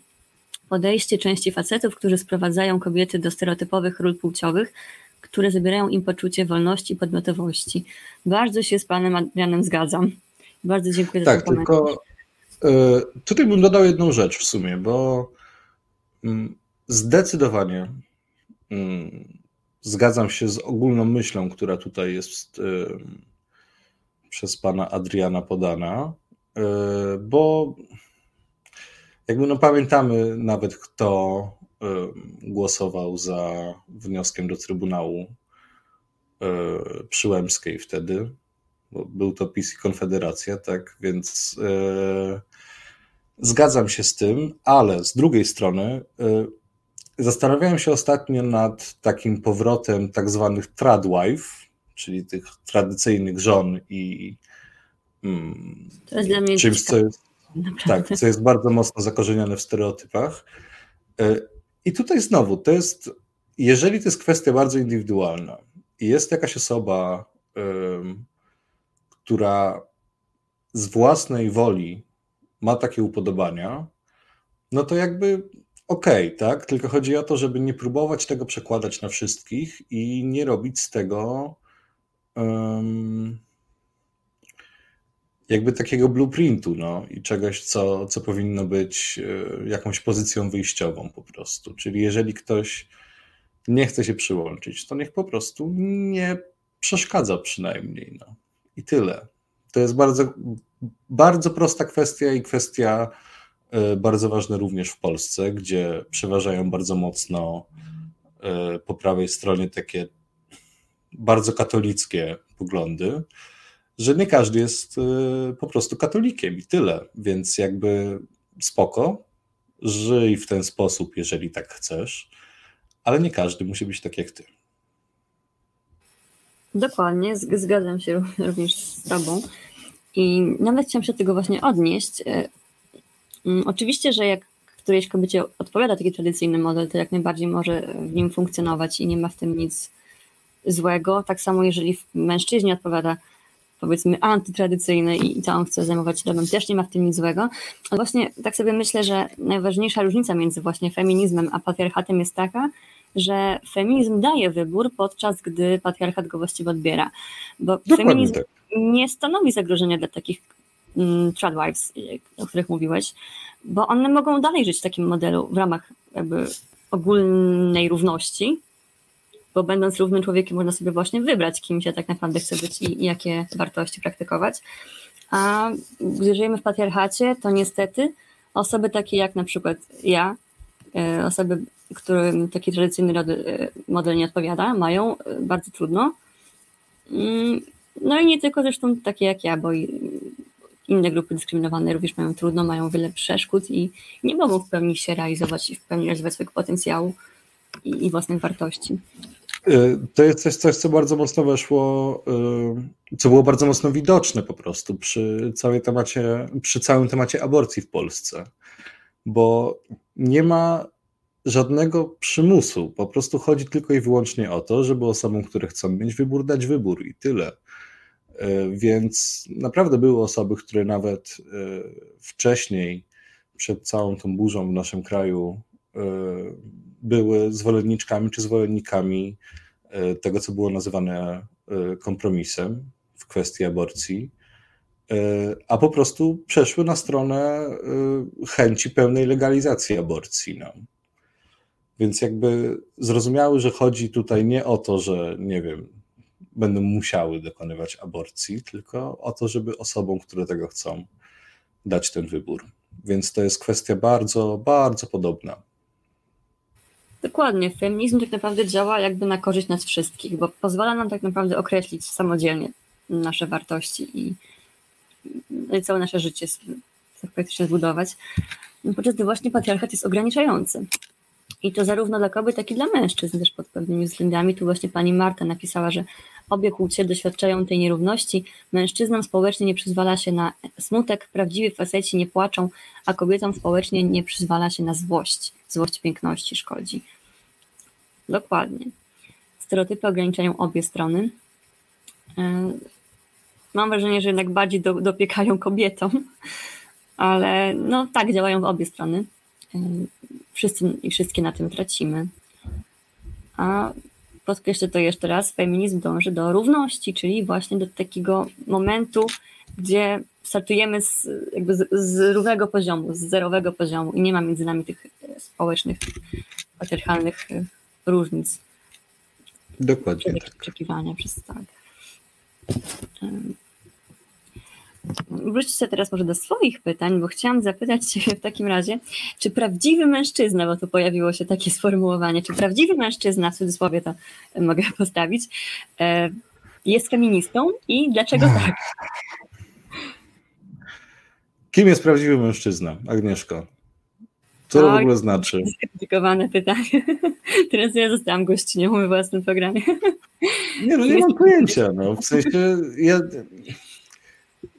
[SPEAKER 1] podejście części facetów, którzy sprowadzają kobiety do stereotypowych ról płciowych, które zabierają im poczucie wolności i podmiotowości. Bardzo się z panem Adrianem zgadzam. Bardzo dziękuję
[SPEAKER 2] tak, za Tak, tylko y, tutaj bym dodał jedną rzecz w sumie, bo y, zdecydowanie y, zgadzam się z ogólną myślą, która tutaj jest przez pana Adriana podana, e, bo jakby no pamiętamy nawet kto e, głosował za wnioskiem do Trybunału e, Przyłębskiej wtedy, bo był to PiS i Konfederacja, tak, więc zgadzam się z tym, ale z drugiej strony zastanawiałem się ostatnio nad takim powrotem tak zwanych tradwife, czyli tych tradycyjnych żon i
[SPEAKER 1] mm, to jest dla mnie
[SPEAKER 2] czymś, co jest, tak, co jest bardzo mocno zakorzenione w stereotypach. E, I tutaj znowu, to jest, jeżeli to jest kwestia bardzo indywidualna i jest jakaś osoba, która z własnej woli ma takie upodobania, no to jakby okej, okay, tak? Tylko chodzi o to, żeby nie próbować tego przekładać na wszystkich i nie robić z tego jakby takiego blueprintu no, i czegoś, co, co powinno być e, jakąś pozycją wyjściową po prostu. Czyli jeżeli ktoś nie chce się przyłączyć, to niech po prostu nie przeszkadza przynajmniej. No. I tyle. To jest bardzo, bardzo prosta kwestia i kwestia e, bardzo ważna również w Polsce, gdzie przeważają bardzo mocno e, po prawej stronie takie bardzo katolickie poglądy, że nie każdy jest y, po prostu katolikiem i tyle. Więc jakby spoko, żyj w ten sposób, jeżeli tak chcesz, ale nie każdy musi być tak jak ty.
[SPEAKER 1] Dokładnie, zgadzam się również z Tobą. I nawet chciałam się tego właśnie odnieść. E, mm, oczywiście, że jak którejś kobiecie odpowiada taki tradycyjny model, to jak najbardziej może w nim funkcjonować i nie ma w tym nic złego. Tak samo jeżeli mężczyźnie odpowiada powiedzmy antytradycyjny i to on chce zajmować się domem, też nie ma w tym nic złego. Ale właśnie tak sobie myślę, że najważniejsza różnica między właśnie feminizmem a patriarchatem jest taka, że feminizm daje wybór, podczas gdy patriarchat go właściwie odbiera. Bo Dokładnie feminizm tak. nie stanowi zagrożenia dla takich mm, tradwives, o których mówiłeś, bo one mogą dalej żyć w takim modelu w ramach jakby ogólnej równości, bo będąc równym człowiekiem można sobie właśnie wybrać, kim się tak naprawdę chce być i, i jakie wartości praktykować. A gdy żyjemy w patriarchacie, to niestety osoby takie jak na przykład ja, e, osoby, którym taki tradycyjny e, model nie odpowiada, mają e, bardzo trudno. Mm, no i nie tylko zresztą takie jak ja, bo inne grupy dyskryminowane również mają trudno, mają wiele przeszkód i nie mogą w pełni się realizować i w pełni realizować swojego potencjału i, i własnych wartości.
[SPEAKER 2] Y, to jest coś, coś, co bardzo mocno weszło, y, co było bardzo mocno widoczne po prostu przy, całej temacie, przy całym temacie aborcji w Polsce, bo nie ma żadnego przymusu. Po prostu chodzi tylko i wyłącznie o to, żeby osobom, które chcą mieć wybór, dać wybór i tyle. Y, więc naprawdę były osoby, które nawet wcześniej, przed całą tą burzą w naszym kraju, były zwolenniczkami czy zwolennikami e, tego, co było nazywane e, kompromisem w kwestii aborcji, a po prostu przeszły na stronę chęci pełnej legalizacji aborcji. No. Więc jakby zrozumiały, że chodzi tutaj nie o to, że nie wiem, będą musiały dokonywać aborcji, tylko o to, żeby osobom, które tego chcą, dać ten wybór. Więc to jest kwestia bardzo, bardzo podobna.
[SPEAKER 1] Dokładnie. Feminizm tak naprawdę działa jakby na korzyść nas wszystkich, bo pozwala nam tak naprawdę określić samodzielnie nasze wartości i, i całe nasze życie tak praktycznie zbudować. No, podczas gdy właśnie patriarchat jest ograniczający. I to zarówno dla kobiet, jak i dla mężczyzn też pod pewnymi względami. Tu właśnie pani Marta napisała, że obie płcie doświadczają tej nierówności. Mężczyznom społecznie nie przyzwala się na smutek, prawdziwi faceci nie płaczą, a kobietom społecznie nie przyzwala się na złość. Złość piękności szkodzi. Dokładnie. Stereotypy ograniczają obie strony. E, mam wrażenie, że jednak bardziej do, dopiekają kobietom, ale no tak, działają w obie strony. E, wszyscy i wszystkie na tym tracimy. A podkreślę to jeszcze raz, feminizm dąży do równości, czyli właśnie do takiego momentu, gdzie startujemy z, jakby z, z równego poziomu, z zerowego poziomu i nie ma między nami tych społecznych, patriarchalnych różnic.
[SPEAKER 2] Dokładnie tak.
[SPEAKER 1] Oczekiwania przez tak. Wróćcie teraz może do swoich pytań, bo chciałam zapytać Cię w takim razie, czy prawdziwy mężczyzna, bo tu pojawiło się takie sformułowanie, czy prawdziwy mężczyzna, w cudzysłowie to mogę postawić, e, jest feministą i dlaczego tak?
[SPEAKER 2] Kim jest prawdziwy mężczyzna, Agnieszko? Co to w ogóle znaczy?
[SPEAKER 1] Skomplikowane pytanie. Teraz ja zostałam gościnią we własnym programie.
[SPEAKER 2] Nie, no nie mam pojęcia. No. W sensie ja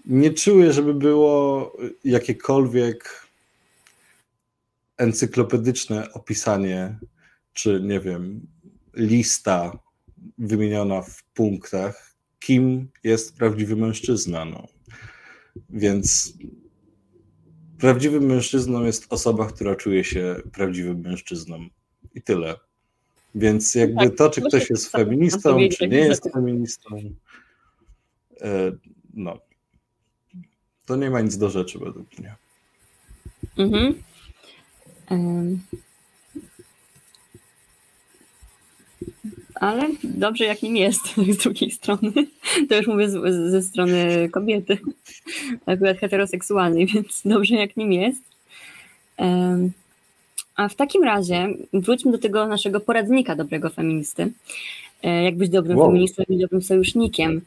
[SPEAKER 2] nie czuję, żeby było jakiekolwiek encyklopedyczne opisanie, czy nie wiem, lista wymieniona w punktach, kim jest prawdziwy mężczyzna. No. Więc Prawdziwym mężczyzną jest osoba, która czuje się prawdziwym mężczyzną. I tyle. Więc jakby tak, to, czy ktoś jest feministą, czy nie jest feministą, e, no, to nie ma nic do rzeczy według mnie. Mhm. Um,
[SPEAKER 1] ale dobrze jak nim jest z drugiej strony. To już mówię z, ze strony kobiety, akurat heteroseksualnej, więc dobrze jak nim jest. A w takim razie wróćmy do tego naszego poradnika dobrego feministy. E, jak być dobrym wow. feministą, jak być dobrym sojusznikiem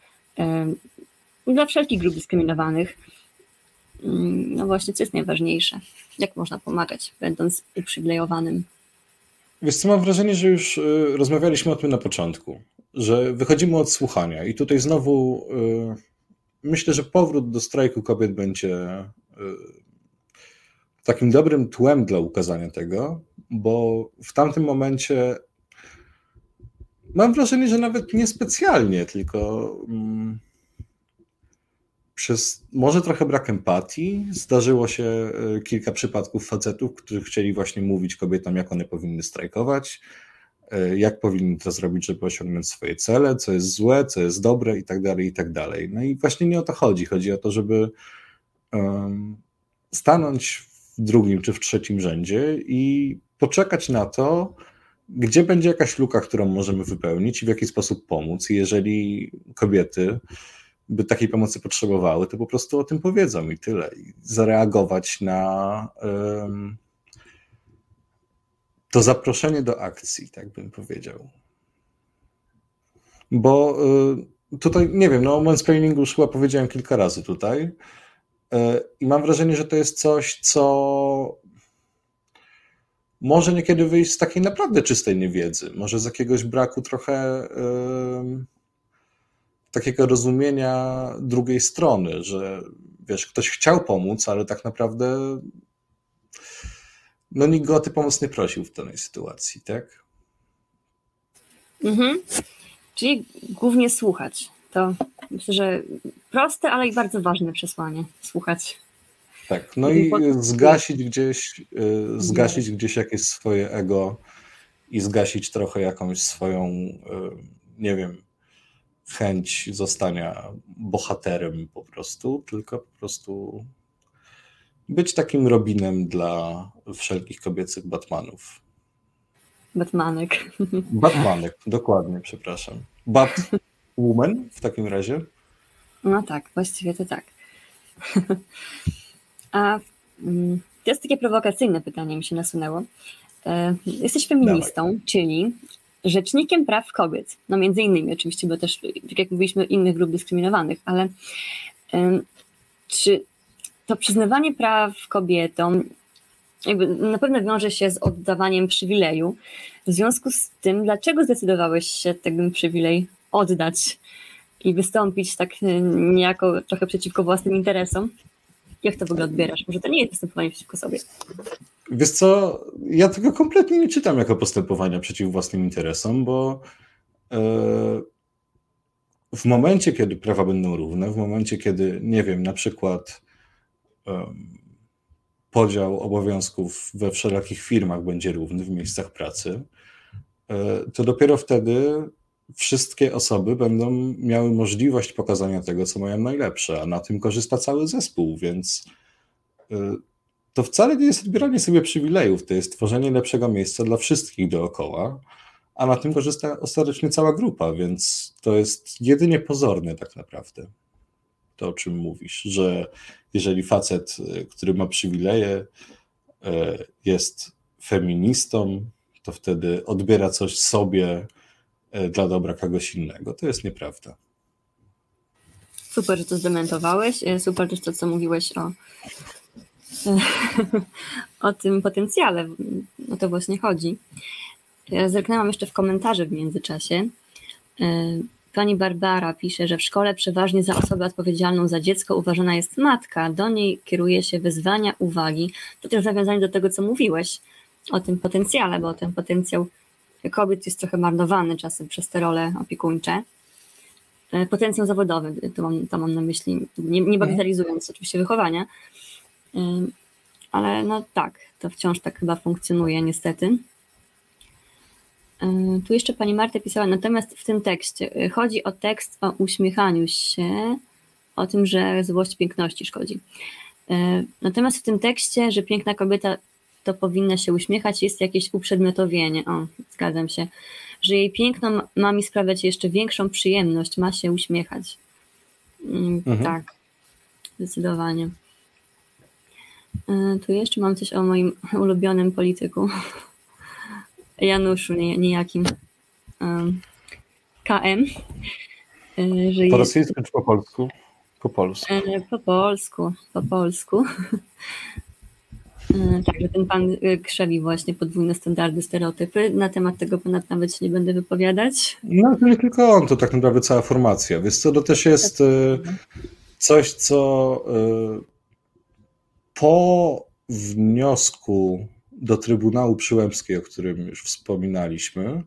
[SPEAKER 1] dla wszelkich grup dyskryminowanych. Mm, no właśnie, co jest najważniejsze? Jak można pomagać, będąc uprzywilejowanym?
[SPEAKER 2] Wiesz co, mam wrażenie, że już y, rozmawialiśmy o tym na początku, że wychodzimy od słuchania i tutaj znowu y, myślę, że powrót do strajku kobiet będzie y, takim dobrym tłem dla ukazania tego, bo w tamtym momencie mam wrażenie, że nawet niespecjalnie, tylko mm, przez może trochę brak empatii zdarzyło się e, kilka przypadków facetów, którzy chcieli właśnie mówić kobietom, jak one powinny strajkować, e, jak powinny to zrobić, żeby osiągnąć swoje cele, co jest złe, co jest dobre i tak dalej, i tak dalej. No i właśnie nie o to chodzi. Chodzi o to, żeby um, stanąć w drugim czy w trzecim rzędzie i poczekać na to, gdzie będzie jakaś luka, którą możemy wypełnić i w jaki sposób pomóc. Jeżeli kobiety by takiej pomocy potrzebowały, to po prostu o tym powiedzą i tyle. I zareagować na um, to zaproszenie do akcji, tak bym powiedział. Bo y, tutaj, nie wiem, no o mansplainingu już chyba powiedziałem kilka razy tutaj y, i mam wrażenie, że to jest coś, co może niekiedy wyjść z takiej naprawdę czystej niewiedzy, może z jakiegoś braku trochę... Y, takiego rozumienia drugiej strony, że wiesz, ktoś chciał pomóc, ale tak naprawdę no nikt go o tę pomoc nie prosił w danej sytuacji, tak?
[SPEAKER 1] Mhm. Czyli głównie słuchać. To myślę, że proste, ale i bardzo ważne przesłanie. Słuchać.
[SPEAKER 2] Tak, no i zgasić gdzieś, y, zgasić gdzieś jakieś swoje ego i zgasić trochę jakąś swoją, y, nie wiem, chęć zostania bohaterem po prostu, tylko po prostu być takim Robinem dla wszelkich kobiecych Batmanów.
[SPEAKER 1] Batmanek.
[SPEAKER 2] Batmanek, dokładnie, przepraszam. Batwoman w takim razie?
[SPEAKER 1] No tak, właściwie to tak. A mm, to jest takie prowokacyjne pytanie, mi się nasunęło. E, jesteś feministą, Dawaj. czyli rzecznikiem praw kobiet. No między innymi oczywiście, bo też, tak jak mówiliśmy, innych grup dyskryminowanych, ale czy to przyznawanie praw kobietom jakby na pewno wiąże się z oddawaniem przywileju. W związku z tym, dlaczego zdecydowałeś się ten przywilej oddać i wystąpić tak e, niejako trochę przeciwko własnym interesom? Jak to w ogóle odbierasz? Może to nie jest występowanie przeciwko sobie?
[SPEAKER 2] Wiesz co, ja tego kompletnie nie czytam jako postępowania przeciw własnym interesom, bo e, w momencie, kiedy prawa będą równe, w momencie, kiedy, nie wiem, na przykład podział obowiązków we wszelakich firmach będzie równy w miejscach pracy, e, to dopiero wtedy wszystkie osoby będą miały możliwość pokazania tego, co mają najlepsze, a na tym korzysta cały zespół, więc e, to wcale nie jest odbieranie sobie przywilejów, to jest tworzenie lepszego miejsca dla wszystkich dookoła, a na tym korzysta ostatecznie cała grupa, więc to jest jedynie pozorne tak naprawdę. To, o czym mówisz, że jeżeli facet, który ma przywileje, e, jest feministą, to wtedy odbiera coś sobie e, dla dobra kogoś innego. To jest nieprawda.
[SPEAKER 1] Super, że to zdementowałeś. Super też to, co mówiłeś o o tym potencjale. O to właśnie chodzi. Zerknęłam jeszcze w komentarze w międzyczasie. E, pani Barbara pisze, że w szkole przeważnie za osobę odpowiedzialną za dziecko uważana jest matka. Do niej kieruje się wyzwania, uwagi. To też nawiązanie do tego, co mówiłeś o tym potencjale, bo ten potencjał kobiet jest trochę marnowany czasem przez te role opiekuńcze. E, potencjał zawodowy, to mam, to mam na myśli, nie, nie bagatelizując oczywiście wychowania, ale no tak, to wciąż tak chyba funkcjonuje niestety. Tu jeszcze pani Marta pisała, natomiast w tym tekście y, chodzi o tekst o uśmiechaniu się, o tym, że złość piękności szkodzi. Natomiast w tym tekście, że piękna kobieta to powinna się uśmiechać, jest jakieś uprzedmiotowienie. O, zgadzam się. Że jej piękno ma mi sprawiać jeszcze większą przyjemność, ma się uśmiechać. Mm, mhm. Tak, zdecydowanie. E, tu jeszcze mam coś o moim ulubionym polityku. Januszu niejakim. KM.
[SPEAKER 2] E, że po rosyjsku czy po polsku?
[SPEAKER 1] Po polsku. E, po polsku, po polsku. Także ten pan krzewi właśnie podwójne standardy, stereotypy. Na temat tego ponad nawet się nie będę wypowiadać.
[SPEAKER 2] No to nie tylko on, to tak naprawdę cała formacja. Więc co, to też jest coś, co po wniosku do Trybunału Przyłębskiej, o którym już wspominaliśmy,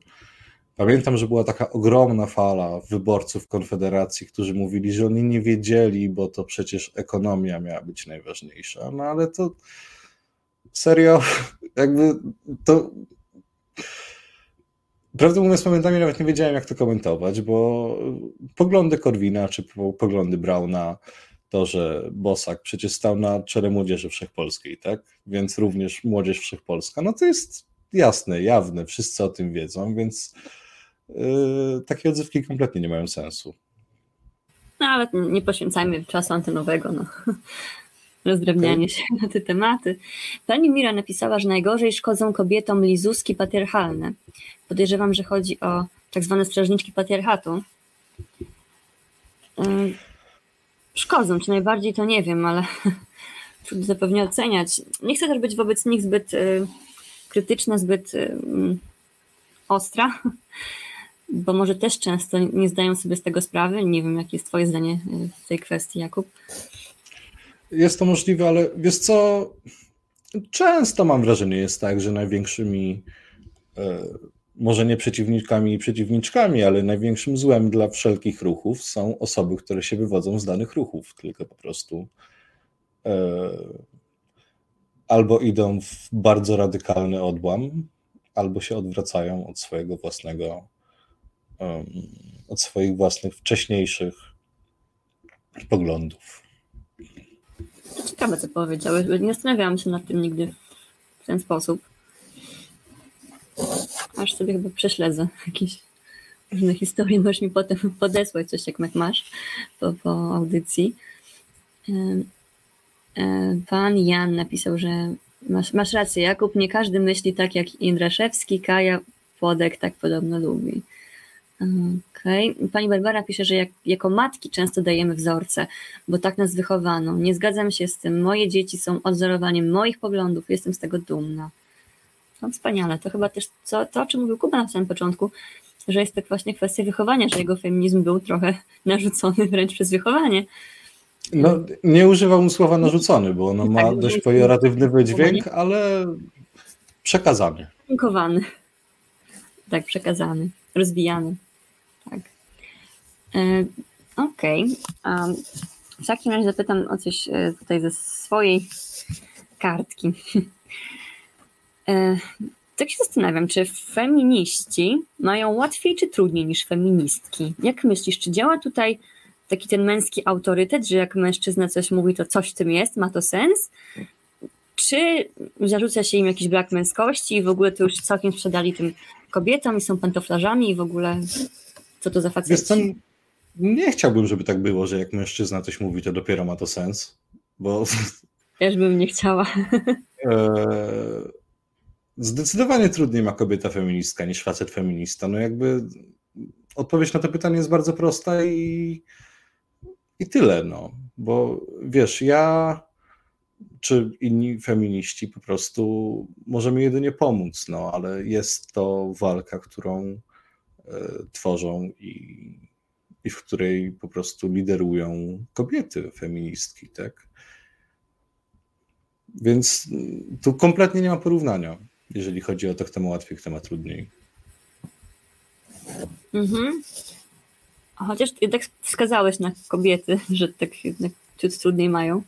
[SPEAKER 2] Pamiętam, że była taka ogromna fala wyborców Konfederacji, którzy mówili, że oni nie wiedzieli, bo to przecież ekonomia miała być najważniejsza. No ale to serio, jakby to. Prawdę mówiąc, momentami nawet nie wiedziałem, jak to komentować, bo poglądy Korwina czy poglądy Brauna, to, że Bosak przecież stał na czele młodzieży wszechpolskiej, tak? Więc również młodzież wszechpolska, no to jest jasne, jawne, wszyscy o tym wiedzą, więc yy, takie odzywki kompletnie nie mają sensu.
[SPEAKER 1] No ale nie poświęcajmy czasu antenowego na rozdrabnianie okay. się na te tematy. Pani Mira napisała, że najgorzej szkodzą kobietom lizuski patriarchalne. Podejrzewam, że chodzi o tak zwane strażniczki patriarchatu. Yy, szkodzą, czy najbardziej to nie wiem, ale trudno to pewnie oceniać. Nie chcę też być wobec nich zbyt yy, krytyczna, zbyt mm, ostra, bo może też często nie zdają sobie z tego sprawy. Nie wiem, jakie jest Twoje zdanie y, w tej kwestii, Jakub.
[SPEAKER 2] Jest to możliwe, ale wiesz co, często mam wrażenie jest tak, że największymi e, może nie przeciwnikami i przeciwniczkami, ale największym złem dla wszelkich ruchów są osoby, które się wywodzą z danych ruchów, tylko po prostu e, albo idą w bardzo radykalny odłam, albo się odwracają od swojego własnego, od swoich własnych wcześniejszych poglądów.
[SPEAKER 1] Ciekawe, co powiedziałeś. Nie zastanawiałam się nad tym nigdy w ten sposób. Aż sobie chyba prześledzę jakieś różne historie. Możesz mi potem podesłać coś, jak masz po, po audycji. E, pan Jan napisał, że masz, masz rację, Jakub, nie każdy myśli tak jak Indraszewski, Kaja Płodek tak podobno lubi. Okay. Pani Barbara pisze, że jak, jako matki często dajemy wzorce, bo tak nas wychowano. Nie zgadzam się z tym. Moje dzieci są odzorowaniem moich poglądów. Jestem z tego dumna. No wspaniale. To chyba też co, to, o czym mówił Kuba na samym początku, że jest to właśnie kwestia wychowania, że jego feminizm był trochę narzucony wręcz przez wychowanie.
[SPEAKER 2] No, nie używam słowa narzucony, bo ono ma tak, dość pejoratywny wydźwięk, ale przekazany.
[SPEAKER 1] Dziękowany. Tak, przekazany, rozwijany. Tak. E, Okej. Okay. W takim razie zapytam o coś e, tutaj ze swojej kartki. E, tak się zastanawiam, czy feminiści mają łatwiej czy trudniej niż feministki? Jak myślisz, czy działa tutaj taki ten męski autorytet, że jak mężczyzna coś mówi, to coś w tym jest, ma to sens? Czy zarzuca się im jakiś brak męskości i w ogóle to już całkiem sprzedali tym kobietom i są pantoflarzami i w ogóle co to za faceci?
[SPEAKER 2] nie chciałbym, żeby tak było, że jak mężczyzna coś mówi, to dopiero ma to sens, bo...
[SPEAKER 1] Też bym nie chciała.
[SPEAKER 2] Zdecydowanie trudniej ma kobieta feministka niż facet feminista. No jakby odpowiedź na to pytanie jest bardzo prosta i i tyle, no. Bo wiesz, ja czy inni feminiści po prostu możemy jedynie pomóc, no, ale jest to walka, którą e, tworzą i, i w której po prostu liderują kobiety feministki, tak? Więc tu kompletnie nie ma porównania, jeżeli chodzi o to, kto ma łatwiej, kto ma trudniej.
[SPEAKER 1] Mhm. Chociaż jednak wskazałeś na kobiety, że tak jednak ciut trudniej mają.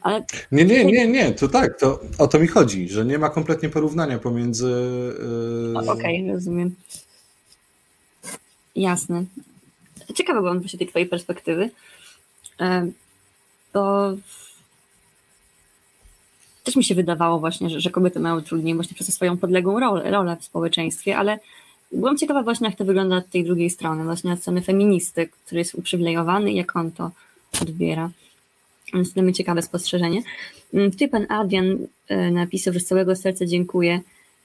[SPEAKER 1] Ale...
[SPEAKER 2] Nie, nie, nie, nie, to tak, to o to mi chodzi, że nie ma kompletnie porównania pomiędzy.
[SPEAKER 1] Yy... Okej, okay, rozumiem. Jasne. Ciekawa byłam właśnie tej twojej perspektywy, e, bo też mi się wydawało właśnie, że, że kobiety mają trudniej właśnie przez swoją podległą rolę, rolę w społeczeństwie, ale byłam ciekawa właśnie, jak to wygląda od tej drugiej strony, właśnie od strony feministy, który jest uprzywilejowany i jak on to odbiera. Więc to mi ciekawe spostrzeżenie. Mm, tutaj pan Adrian e, napisał, że z całego serca dziękuję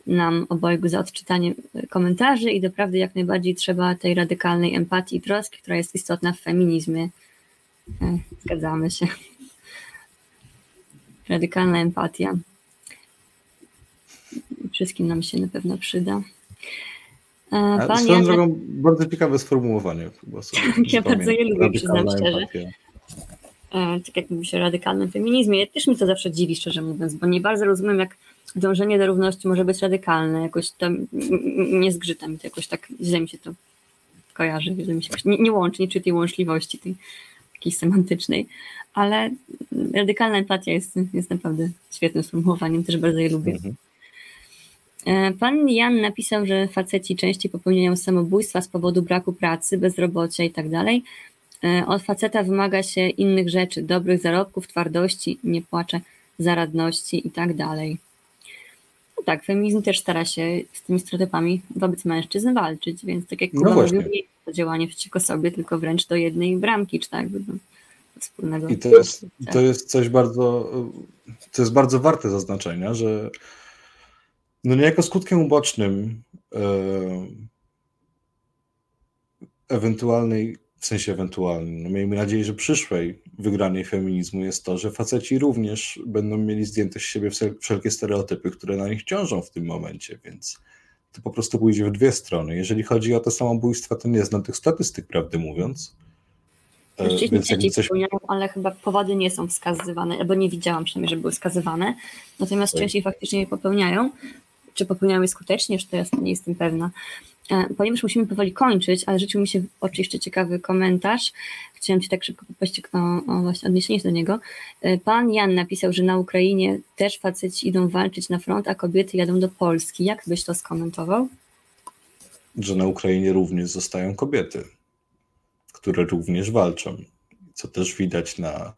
[SPEAKER 1] nam obojgu za odczytanie e, komentarzy i doprawdy jak najbardziej trzeba tej radykalnej empatii i troski, która jest istotna w feminizmie. E, zgadzamy się. Radykalna empatia. Wszystkim nam się na pewno przyda.
[SPEAKER 2] Pan Swoją Janek... drogą bardzo ciekawe sformułowanie. Chyba
[SPEAKER 1] ja bardzo je lubię, przyznam szczerze. e, tak jak mówi się o radykalnym feminizmie, też mi to zawsze dziwi, szczerze mówiąc, bo nie bardzo rozumiem, jak dążenie do równości może być radykalne, jakoś tam nie zgrzyta mi to jakoś tak, źle mi się to kojarzy, źle mi się nie, nie łączy, nie czuję tej łączliwości tej takiej semantycznej, ale radykalna empatia jest, jest naprawdę świetnym sformułowaniem, też bardzo je lubię. Mhm. E, pan Jan napisał, że faceci częściej popełniają samobójstwa z powodu braku pracy, bezrobocia i tak dalej. E, od faceta wymaga się innych rzeczy, dobrych zarobków, twardości, nie płacze zaradności i tak dalej. No tak, feminizm też stara się z tymi stereotypami wobec mężczyzn walczyć, więc tak jak no Kuba no mówił, nie to działanie przeciwko sobie, tylko wręcz do jednej bramki, czy tak, do
[SPEAKER 2] wspólnego. I to jest, to jest coś bardzo, to jest bardzo warte zaznaczenia, że no niejako skutkiem ubocznym e, ewentualnej, w sensie ewentualnym, no miejmy nadzieję, że przyszłej wygranej feminizmu jest to, że faceci również będą mieli zdjęte z siebie wszelkie stereotypy, które na nich ciążą w tym momencie, więc to po prostu pójdzie w dwie strony. Jeżeli chodzi o te samobójstwa, to nie znam tych statystyk, prawdę mówiąc.
[SPEAKER 1] E, dzieci coś... ale chyba powody nie są wskazywane, albo nie widziałam przynajmniej, że były wskazywane. Natomiast tak. częściej faktycznie je popełniają czy popełniają je skutecznie, czy teraz nie jestem pewna. E, ponieważ musimy powoli kończyć, ale rzucił mi się w oczy jeszcze ciekawy komentarz. Chciałam Ci tak szybko poprosić o, o właśnie odniesienie do niego. E, pan Jan napisał, że na Ukrainie też faceci idą walczyć na front, a kobiety jadą do Polski. Jak byś to skomentował?
[SPEAKER 2] Że na Ukrainie również zostają kobiety, które również walczą, co też widać na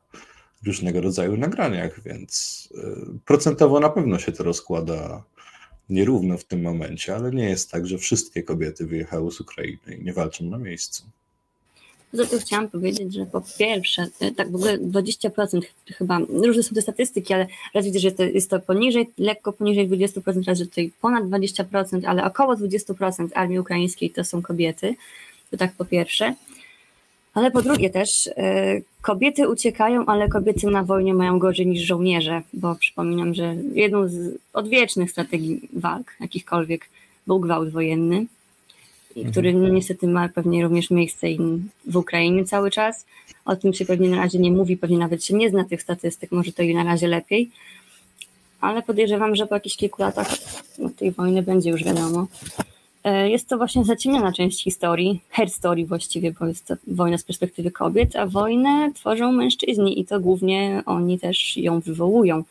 [SPEAKER 2] różnego rodzaju nagraniach, więc e, procentowo na pewno się to rozkłada nierówno w tym momencie, ale nie jest tak, że wszystkie kobiety wyjechały z Ukrainy i nie walczą na miejscu.
[SPEAKER 1] Poza tym chciałam powiedzieć, że po pierwsze, e, tak w ogóle 20% chyba, różne są te statystyki, ale raz widzę, że to jest to poniżej, lekko poniżej 20%, raz, że tutaj ponad 20%, ale około 20% armii ukraińskiej to są kobiety. To tak po pierwsze. Ale po drugie też, e, kobiety uciekają, ale kobiety na wojnie mają gorzej niż żołnierze, bo przypominam, że jedną z odwiecznych strategii walk, jakichkolwiek, był gwałt wojenny, mhm. który no, niestety ma pewnie również miejsce w Ukrainie cały czas. O tym się pewnie na razie nie mówi, pewnie nawet się nie zna tych statystyk, może to i na razie lepiej. Ale podejrzewam, że po jakichś kilku latach tej wojny będzie już wiadomo. E, jest to właśnie zaciemniona część historii, her story właściwie, bo jest to wojna z perspektywy kobiet, a wojnę tworzą mężczyźni i to głównie oni też ją wywołują.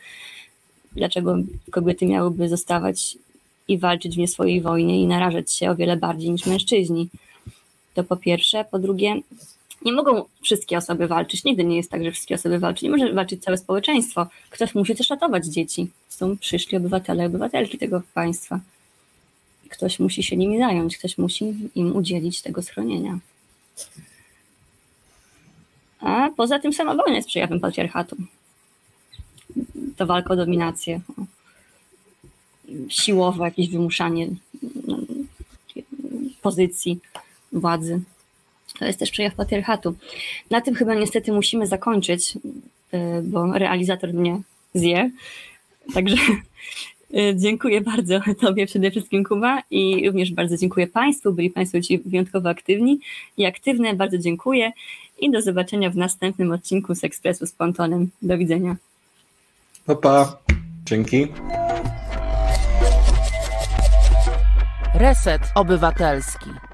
[SPEAKER 1] Dlaczego kobiety miałyby zostawać i walczyć w nie swojej wojnie i narażać się o wiele bardziej niż mężczyźni? To po pierwsze. Po drugie, nie mogą wszystkie osoby walczyć. Nigdy nie jest tak, że wszystkie osoby walczą. Nie może walczyć całe społeczeństwo. Ktoś musi też ratować dzieci. Są przyszli obywatele i obywatelki tego państwa ktoś musi się nimi zająć, ktoś musi im udzielić tego schronienia. A poza tym sama wojna jest przejawem patriarchatu. To walka o dominację, siłowe jakieś wymuszanie no, pozycji, władzy. To jest też przejaw patriarchatu. Na tym chyba niestety musimy zakończyć, y, bo realizator mnie zje. Także dziękuję bardzo Tobie przede wszystkim, Kuba, i również bardzo dziękuję Państwu. Byli Państwo dzisiaj wyjątkowo aktywni i aktywne. Bardzo dziękuję i do zobaczenia w następnym odcinku z Ekspresu z Pontonem. Do widzenia.
[SPEAKER 2] Pa, pa. Dzięki.
[SPEAKER 3] Reset Obywatelski.